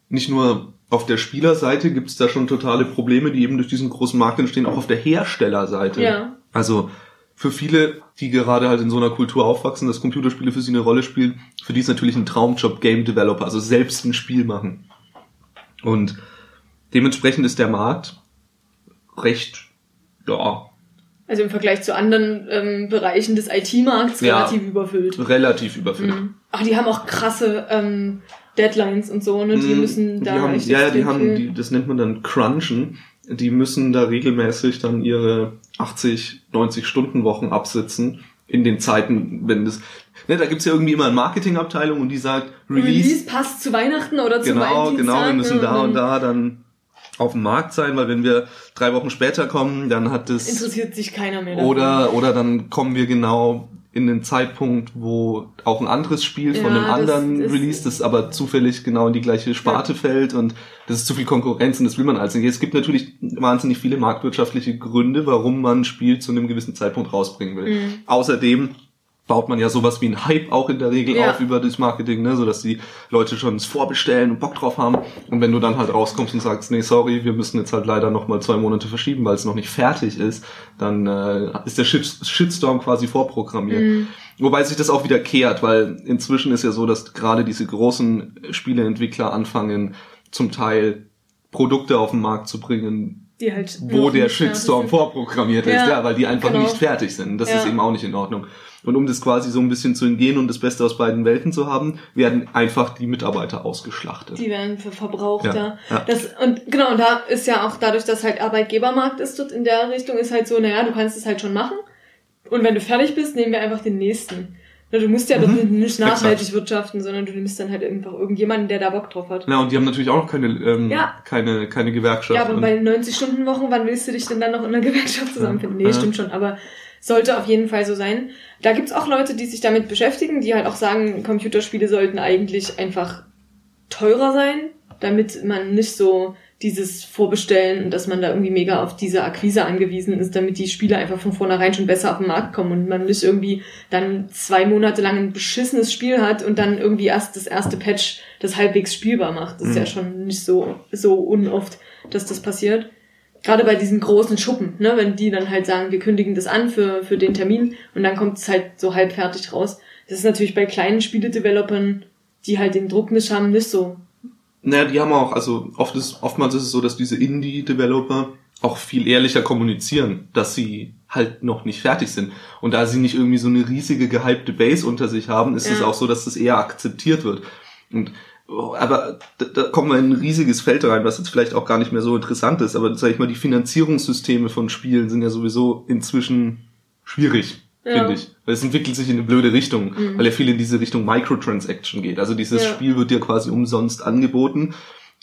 Speaker 3: nicht nur auf der Spielerseite gibt's da schon totale Probleme, die eben durch diesen großen Markt entstehen, auch auf der Herstellerseite.
Speaker 2: Ja.
Speaker 3: Also für viele, die gerade halt in so einer Kultur aufwachsen, dass Computerspiele für sie eine Rolle spielen, für die ist natürlich ein Traumjob Game Developer, also selbst ein Spiel machen. Und dementsprechend ist der Markt recht, ja,
Speaker 2: Also im Vergleich zu anderen ähm, Bereichen des IT-Markts
Speaker 3: Ja.
Speaker 2: relativ überfüllt.
Speaker 3: relativ überfüllt.
Speaker 2: Mhm. Ach, die haben auch krasse ähm, Deadlines und so, ne? Die
Speaker 3: Mhm.
Speaker 2: müssen da
Speaker 3: die haben, ja, ja, die haben, die, das nennt man dann Crunchen. Die müssen da regelmäßig dann ihre 80, 90 Stunden Wochen absitzen in den Zeiten, wenn das, ne, da gibt's ja irgendwie immer eine Marketingabteilung und die sagt,
Speaker 2: Release
Speaker 3: Release,
Speaker 2: passt zu Weihnachten oder zu
Speaker 3: genau, genau, wir müssen
Speaker 2: ne?
Speaker 3: da und
Speaker 2: dann
Speaker 3: da dann auf dem Markt sein, weil wenn wir drei Wochen später kommen, dann hat das
Speaker 2: Interessiert sich keiner mehr davon.
Speaker 3: oder, oder dann kommen wir genau in den Zeitpunkt, wo auch ein anderes Spiel von
Speaker 2: Ja,
Speaker 3: einem
Speaker 2: das-
Speaker 3: anderen
Speaker 2: das-
Speaker 3: Release, das aber zufällig genau in die gleiche Sparte fällt und das ist zu viel Konkurrenz und das will man alles nicht. Es gibt natürlich wahnsinnig viele marktwirtschaftliche Gründe, warum man ein Spiel zu einem gewissen Zeitpunkt rausbringen will.
Speaker 2: Mhm.
Speaker 3: Außerdem baut man ja sowas wie ein Hype auch in der Regel
Speaker 2: Ja.
Speaker 3: auf über das Marketing, ne, so dass die Leute schon es vorbestellen und Bock drauf haben. Und wenn du dann halt rauskommst und sagst, nee, sorry, wir müssen jetzt halt leider noch mal zwei Monate verschieben, weil es noch nicht fertig ist, dann äh, ist der Shit Shitstorm quasi vorprogrammiert.
Speaker 2: Mhm.
Speaker 3: Wobei sich das auch wieder kehrt, weil inzwischen ist ja so, dass gerade diese großen Spieleentwickler anfangen, zum Teil Produkte auf den Markt zu bringen,
Speaker 2: die halt
Speaker 3: wo der Shitstorm vorprogrammiert ist,
Speaker 2: Ja,
Speaker 3: ja, weil die einfach
Speaker 2: genau.
Speaker 3: nicht fertig sind. Das
Speaker 2: Ja.
Speaker 3: ist eben auch nicht in Ordnung. Und um das quasi so ein bisschen zu entgehen und das Beste aus beiden Welten zu haben, werden einfach die Mitarbeiter ausgeschlachtet.
Speaker 2: Die werden für verbraucht,
Speaker 3: Ja,
Speaker 2: ja.
Speaker 3: ja.
Speaker 2: Das, und genau, und da ist ja auch dadurch, dass halt Arbeitgebermarkt ist dort in der Richtung, ist halt so, naja, du kannst es halt schon machen. Und wenn du fertig bist, nehmen wir einfach den nächsten. Du musst ja
Speaker 3: Mhm,
Speaker 2: nicht nachhaltig
Speaker 3: exakt.
Speaker 2: wirtschaften, sondern du nimmst dann halt einfach irgendjemanden, der da Bock drauf hat.
Speaker 3: Ja, und die haben natürlich auch noch keine, ähm,
Speaker 2: Ja.
Speaker 3: keine, keine Gewerkschaft.
Speaker 2: Ja, aber bei 90-Stunden-Wochen, wann willst du dich denn dann noch in einer Gewerkschaft zusammenfinden? Nee,
Speaker 3: Ja.
Speaker 2: stimmt schon, aber sollte auf jeden Fall so sein. Da gibt's auch Leute, die sich damit beschäftigen, die halt auch sagen, Computerspiele sollten eigentlich einfach teurer sein, damit man nicht so dieses Vorbestellen und dass man da irgendwie mega auf diese Akquise angewiesen ist, damit die Spiele einfach von vornherein schon besser auf den Markt kommen und man nicht irgendwie dann zwei Monate lang ein beschissenes Spiel hat und dann irgendwie erst das erste Patch das halbwegs spielbar macht. Das ist
Speaker 3: Mhm.
Speaker 2: ja schon nicht so, so unoft, dass das passiert. Gerade bei diesen großen Schuppen, ne, wenn die dann halt sagen, wir kündigen das an für, für den Termin und dann kommt es halt so halb fertig raus. Das ist natürlich bei kleinen Spieledevelopern, die halt den Druck nicht haben, nicht so.
Speaker 3: Naja, die haben auch, also oft ist, oftmals ist es so, dass diese Indie-Developer auch viel ehrlicher kommunizieren, dass sie halt noch nicht fertig sind. Und da sie nicht irgendwie so eine riesige gehypte Base unter sich haben, ist es
Speaker 2: Ja.
Speaker 3: auch so, dass das eher akzeptiert wird. Und aber da, da kommen wir in ein riesiges Feld rein, was jetzt vielleicht auch gar nicht mehr so interessant ist, aber sag ich mal, die Finanzierungssysteme von Spielen sind ja sowieso inzwischen schwierig,
Speaker 2: Ja.
Speaker 3: finde ich. Weil es entwickelt sich in eine blöde Richtung, weil ja viel in diese Richtung Microtransaction geht. Also dieses
Speaker 2: Ja.
Speaker 3: Spiel wird dir quasi umsonst angeboten.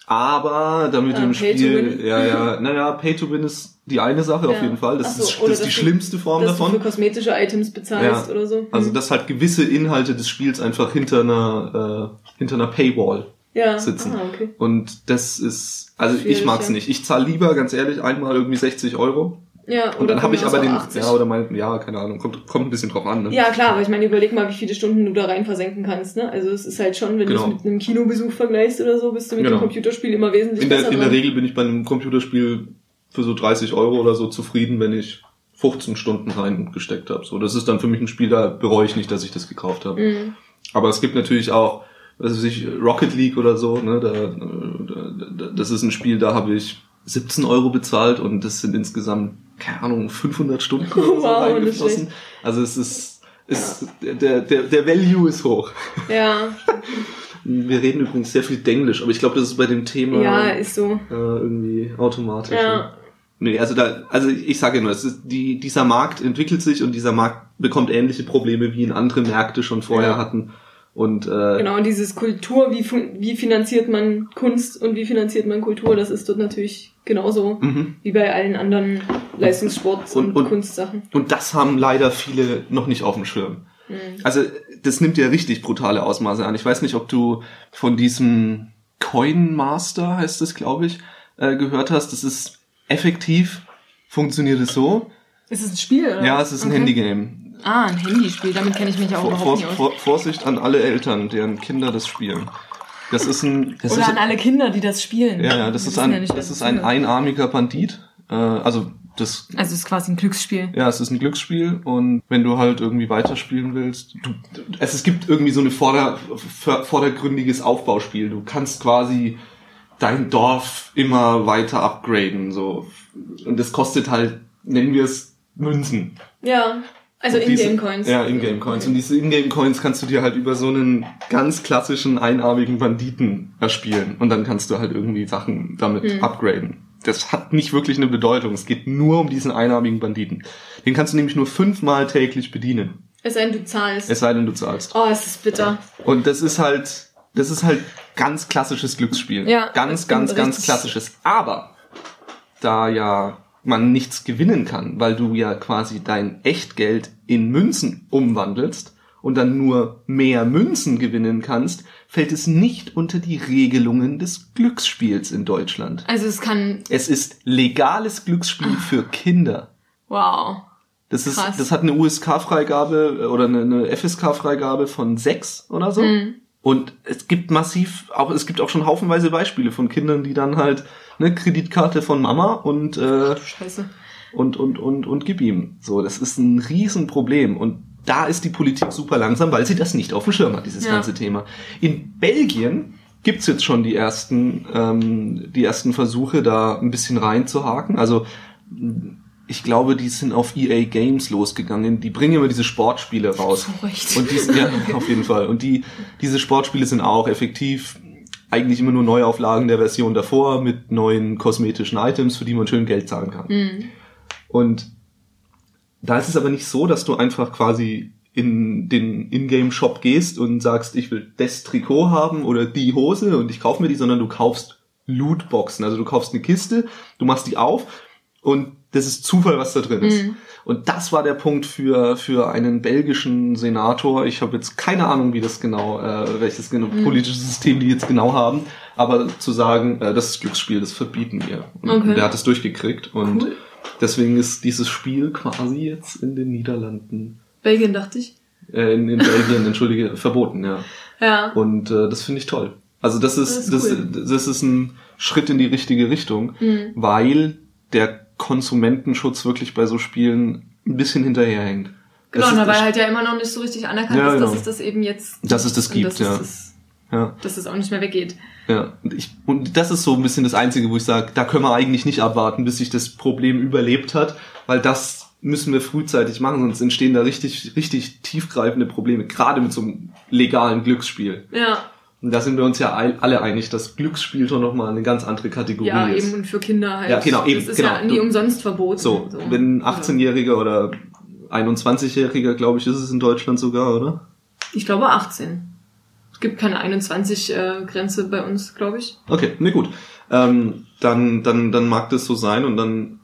Speaker 3: Aber damit
Speaker 2: Ah,
Speaker 3: du im
Speaker 2: to
Speaker 3: Spiel, ja, ja, naja, Pay to Win ist die eine Sache auf
Speaker 2: Ja.
Speaker 3: jeden Fall. Das,
Speaker 2: so,
Speaker 3: ist, das ist die
Speaker 2: dass du-
Speaker 3: schlimmste Form
Speaker 2: dass
Speaker 3: davon.
Speaker 2: du für kosmetische Items bezahlst
Speaker 3: Ja.
Speaker 2: oder so.
Speaker 3: Also,
Speaker 2: Hm.
Speaker 3: dass halt gewisse Inhalte des Spiels einfach hinter einer, äh, hinter einer Paywall
Speaker 2: ja.
Speaker 3: sitzen.
Speaker 2: Ah, okay.
Speaker 3: Und das ist, also ich
Speaker 2: Schwierig,
Speaker 3: mag's
Speaker 2: ja.
Speaker 3: nicht. Ich zahle lieber, ganz ehrlich, einmal irgendwie 60 Euro.
Speaker 2: Ja,
Speaker 3: Und dann habe ich aber den,
Speaker 2: 80.
Speaker 3: ja, oder mein, ja, keine Ahnung, kommt, kommt ein bisschen drauf an, ne?
Speaker 2: Ja, klar, aber ich meine, überleg mal, wie viele Stunden du da rein versenken kannst, ne? Also es ist halt schon, wenn
Speaker 3: Genau.
Speaker 2: du es mit einem Kinobesuch vergleichst oder so, bist du mit
Speaker 3: Genau.
Speaker 2: dem Computerspiel immer wesentlich
Speaker 3: In der,
Speaker 2: besser
Speaker 3: in der
Speaker 2: dran.
Speaker 3: Regel bin ich bei einem Computerspiel für so 30 Euro oder so zufrieden, wenn ich 15 Stunden reingesteckt habe. So, das ist dann für mich ein Spiel, da bereue ich nicht, dass ich das gekauft habe.
Speaker 2: Mhm.
Speaker 3: Aber es gibt natürlich auch, was weiß ich, Rocket League oder so, ne, da, da, da, das ist ein Spiel, da habe ich 17 Euro bezahlt und das sind insgesamt, keine Ahnung, 500 Stunden oder so
Speaker 2: Wow,
Speaker 3: reingeflossen. Also es ist, ist der, der, der Value ist hoch.
Speaker 2: Ja,
Speaker 3: Wir reden übrigens sehr viel Denglisch, aber ich glaube, das ist bei dem Thema
Speaker 2: ja, ist so.
Speaker 3: äh, irgendwie automatisch.
Speaker 2: Ja.
Speaker 3: Ne? Nee, also da, also ich sage ja nur, es ist die, dieser Markt entwickelt sich und dieser Markt bekommt ähnliche Probleme, wie ihn andere Märkte schon vorher
Speaker 2: Ja.
Speaker 3: hatten. Und äh,
Speaker 2: Genau, und dieses Kultur, wie, wie finanziert man Kunst und wie finanziert man Kultur, das ist dort natürlich genauso
Speaker 3: mhm.
Speaker 2: wie bei allen anderen Leistungssports und,
Speaker 3: Und- und-
Speaker 2: Kunstsachen.
Speaker 3: und das haben leider viele noch nicht auf dem Schirm.
Speaker 2: Mhm.
Speaker 3: Also das nimmt ja richtig brutale Ausmaße an. Ich weiß nicht, ob du von diesem Coin Master heißt es, glaube ich, äh, gehört hast. Das ist effektiv funktioniert es so.
Speaker 2: Ist es ein Spiel, oder?
Speaker 3: Ja, es ist ein
Speaker 2: Okay.
Speaker 3: Handygame.
Speaker 2: Ah, ein Handyspiel, damit kenne ich mich auch
Speaker 3: Vor,
Speaker 2: überhaupt
Speaker 3: vor,
Speaker 2: nicht aus.
Speaker 3: vor, Vorsicht an alle Eltern, deren Kinder das spielen. Das ist ein, das
Speaker 2: Oder
Speaker 3: ist,
Speaker 2: an alle Kinder, die das spielen.
Speaker 3: ja, ja, das ist ein,
Speaker 2: ja nicht,
Speaker 3: das ist ein einarmiger Bandit. Äh, also das,
Speaker 2: Also es ist quasi ein Glücksspiel.
Speaker 3: ja, es ist ein Glücksspiel und wenn du halt irgendwie weiterspielen willst, du, es, es gibt irgendwie so eine vorder, vor- vordergründiges Aufbauspiel. Du kannst quasi dein Dorf immer weiter upgraden, so. Und das kostet halt, nennen wir es Münzen.
Speaker 2: Ja, also In-Game-Coins.
Speaker 3: Ja, Ingame-Coins. Und diese Ingame-Coins kannst du dir halt über so einen ganz klassischen einarmigen Banditen erspielen. Und dann kannst du halt irgendwie Sachen damit
Speaker 2: Hm.
Speaker 3: upgraden. Das hat nicht wirklich eine Bedeutung. Es geht nur um diesen einarmigen Banditen. Den kannst du nämlich nur fünfmal täglich bedienen.
Speaker 2: Es sei denn, du zahlst.
Speaker 3: Es sei denn, du zahlst.
Speaker 2: oh, es ist bitter.
Speaker 3: Und das ist halt, das ist halt ganz klassisches Glücksspiel.
Speaker 2: Ja,
Speaker 3: ganz, ganz, ganz klassisches. Aber da ja man nichts gewinnen kann, weil du ja quasi dein Echtgeld in Münzen umwandelst und dann nur mehr Münzen gewinnen kannst, fällt es nicht unter die Regelungen des Glücksspiels in Deutschland.
Speaker 2: Also es kann.
Speaker 3: Es ist legales Glücksspiel für Kinder.
Speaker 2: Wow.
Speaker 3: Das ist,
Speaker 2: Krass.
Speaker 3: das hat eine USK-Freigabe oder eine, eine FSK-Freigabe von sechs oder so.
Speaker 2: Mhm.
Speaker 3: Und es gibt massiv, auch es gibt auch schon haufenweise Beispiele von Kindern, die dann halt eine Kreditkarte von Mama und äh, und und und und gib ihm. So, das ist ein Riesenproblem und da ist die Politik super langsam, weil sie das nicht auf dem Schirm hat, dieses
Speaker 2: Ja.
Speaker 3: ganze Thema. In Belgien gibt's jetzt schon die ersten ähm, die ersten Versuche, da ein bisschen reinzuhaken. Also ich glaube, die sind auf EA Games losgegangen. Die bringen immer diese Sportspiele raus.
Speaker 2: Recht.
Speaker 3: Und die, ja, auf jeden Fall. Und die, diese Sportspiele sind auch effektiv eigentlich immer nur Neuauflagen der Version davor mit neuen kosmetischen Items, für die man schön Geld zahlen kann.
Speaker 2: Mhm.
Speaker 3: Und da ist es aber nicht so, dass du einfach quasi in den Ingame-Shop gehst und sagst, ich will das Trikot haben oder die Hose und ich kaufe mir die, sondern du kaufst Lootboxen. Also du kaufst eine Kiste, du machst die auf und das ist Zufall, was da drin ist.
Speaker 2: Mhm.
Speaker 3: Und das war der Punkt für, für einen belgischen Senator. Ich habe jetzt keine Ahnung, wie das genau, äh, welches genau
Speaker 2: Mhm.
Speaker 3: politische System die jetzt genau haben, aber zu sagen, äh, das ist Glücksspiel, das verbieten wir. Und
Speaker 2: Okay.
Speaker 3: der hat es durchgekriegt und
Speaker 2: Cool.
Speaker 3: deswegen ist dieses Spiel quasi jetzt in den Niederlanden,
Speaker 2: Belgien, dachte ich.
Speaker 3: äh, in, in Belgien, entschuldige, verboten, ja.
Speaker 2: Ja.
Speaker 3: Und äh, das finde ich toll. Also das ist, das,
Speaker 2: ist
Speaker 3: das, das ist ein Schritt in die richtige Richtung,
Speaker 2: Mhm.
Speaker 3: weil der Konsumentenschutz wirklich bei so Spielen ein bisschen hinterherhängt.
Speaker 2: Genau, na, weil halt ja immer noch nicht so richtig anerkannt
Speaker 3: Ja,
Speaker 2: ist, dass
Speaker 3: genau.
Speaker 2: es das eben jetzt
Speaker 3: Dass es das gibt,
Speaker 2: dass
Speaker 3: ja.
Speaker 2: Es das,
Speaker 3: ja,
Speaker 2: dass es auch nicht mehr weggeht.
Speaker 3: ja. Und, ich, und das ist so ein bisschen das Einzige, wo ich sage, da können wir eigentlich nicht abwarten, bis sich das Problem überlebt hat, weil das müssen wir frühzeitig machen, sonst entstehen da richtig, richtig tiefgreifende Probleme, gerade mit so einem legalen Glücksspiel.
Speaker 2: Ja.
Speaker 3: Und da sind wir uns ja alle einig, dass Glücksspiel schon nochmal eine ganz andere Kategorie
Speaker 2: Ja,
Speaker 3: ist.
Speaker 2: eben und für Kinder halt.
Speaker 3: Ja, genau, eben,
Speaker 2: Das ist
Speaker 3: genau.
Speaker 2: ja nie umsonst verboten.
Speaker 3: So, wenn ein 18-Jähriger oder 21-Jähriger, glaube ich, ist es in Deutschland sogar, oder?
Speaker 2: Ich glaube 18. Es gibt keine 21-Grenze bei uns, glaube ich.
Speaker 3: Okay, ne gut. Ähm, dann, dann, dann mag das so sein und dann,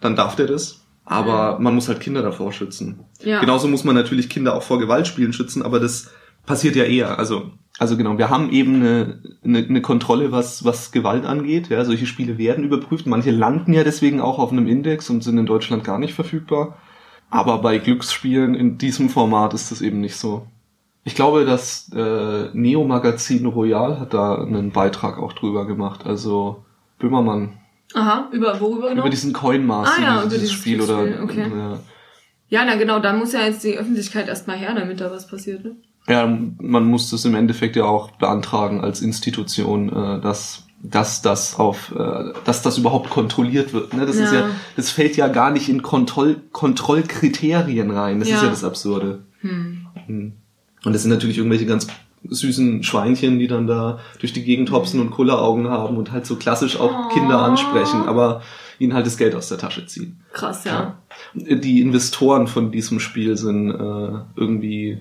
Speaker 3: dann darf der das. Aber man muss halt Kinder davor schützen.
Speaker 2: Ja.
Speaker 3: Genauso muss man natürlich Kinder auch vor Gewaltspielen schützen, aber das passiert ja eher. Also, also genau, wir haben eben eine, eine, eine Kontrolle, was, was Gewalt angeht. Ja, solche Spiele werden überprüft. Manche landen ja deswegen auch auf einem Index und sind in Deutschland gar nicht verfügbar. Aber bei Glücksspielen in diesem Format ist das eben nicht so. Ich glaube, das äh, Neo-Magazin Royal hat da einen Beitrag auch drüber gemacht. Also Böhmermann.
Speaker 2: Aha, über worüber genau?
Speaker 3: Über diesen Coin-Master,
Speaker 2: Ah ja,
Speaker 3: dieses,
Speaker 2: über
Speaker 3: dieses
Speaker 2: dieses
Speaker 3: Spiel oder.
Speaker 2: Okay.
Speaker 3: Ja.
Speaker 2: ja, na genau, da muss ja jetzt die Öffentlichkeit erstmal her, damit da was passiert, ne?
Speaker 3: Ja, man muss das im Endeffekt ja auch beantragen als Institution, äh, dass dass das auf, äh, dass das überhaupt kontrolliert wird. Ne? Das ist
Speaker 2: Ja.
Speaker 3: ja, das fällt ja gar nicht in Kontroll Kontrollkriterien rein. Das ist
Speaker 2: Ja.
Speaker 3: ja das Absurde.
Speaker 2: Hm.
Speaker 3: Hm. Und das sind natürlich irgendwelche ganz süßen Schweinchen, die dann da durch die Gegend hopsen und Kulleraugen haben und halt so klassisch auch
Speaker 2: Oh.
Speaker 3: Kinder ansprechen, aber ihnen halt das Geld aus der Tasche ziehen.
Speaker 2: Krass, ja.
Speaker 3: Die Investoren von diesem Spiel sind äh, irgendwie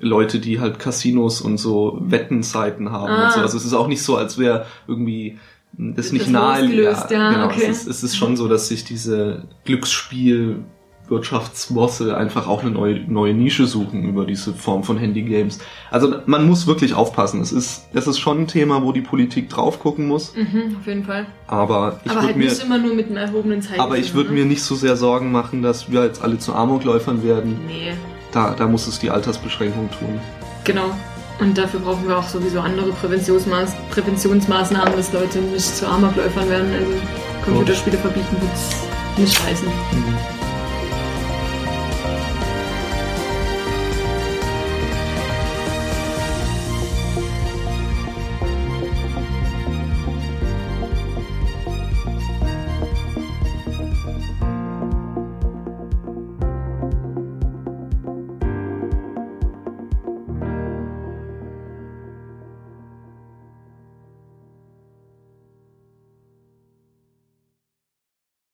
Speaker 3: Leute, die halt Casinos und so Wettenseiten haben
Speaker 2: Ah.
Speaker 3: und so. Also es ist auch nicht so, als wäre irgendwie hm, das nicht
Speaker 2: Das
Speaker 3: nahe.
Speaker 2: losgelöst, ja,
Speaker 3: genau.
Speaker 2: okay.
Speaker 3: Es, ist, es ist schon so, dass sich diese Glücksspiel Wirtschaftsbosse einfach auch eine neue, neue Nische suchen über diese Form von Handygames. Also man muss wirklich aufpassen. Es ist, es ist schon ein Thema, wo die Politik drauf gucken muss.
Speaker 2: Mhm, auf jeden Fall.
Speaker 3: Aber ich
Speaker 2: Aber
Speaker 3: würde
Speaker 2: halt
Speaker 3: mir,
Speaker 2: nicht immer nur mit einem erhobenen Zeigefinger.
Speaker 3: aber ich würde
Speaker 2: ne?
Speaker 3: mir nicht so sehr Sorgen machen, dass wir jetzt alle zu Amokläufern werden.
Speaker 2: Nee,
Speaker 3: Da, da muss es die Altersbeschränkung tun.
Speaker 2: genau. Und dafür brauchen wir auch sowieso andere Präventionsmaß Präventionsmaßnahmen, dass Leute nicht zu Amokläufern werden. Also Computerspiele verbieten wird's nicht heißen.
Speaker 3: Mhm.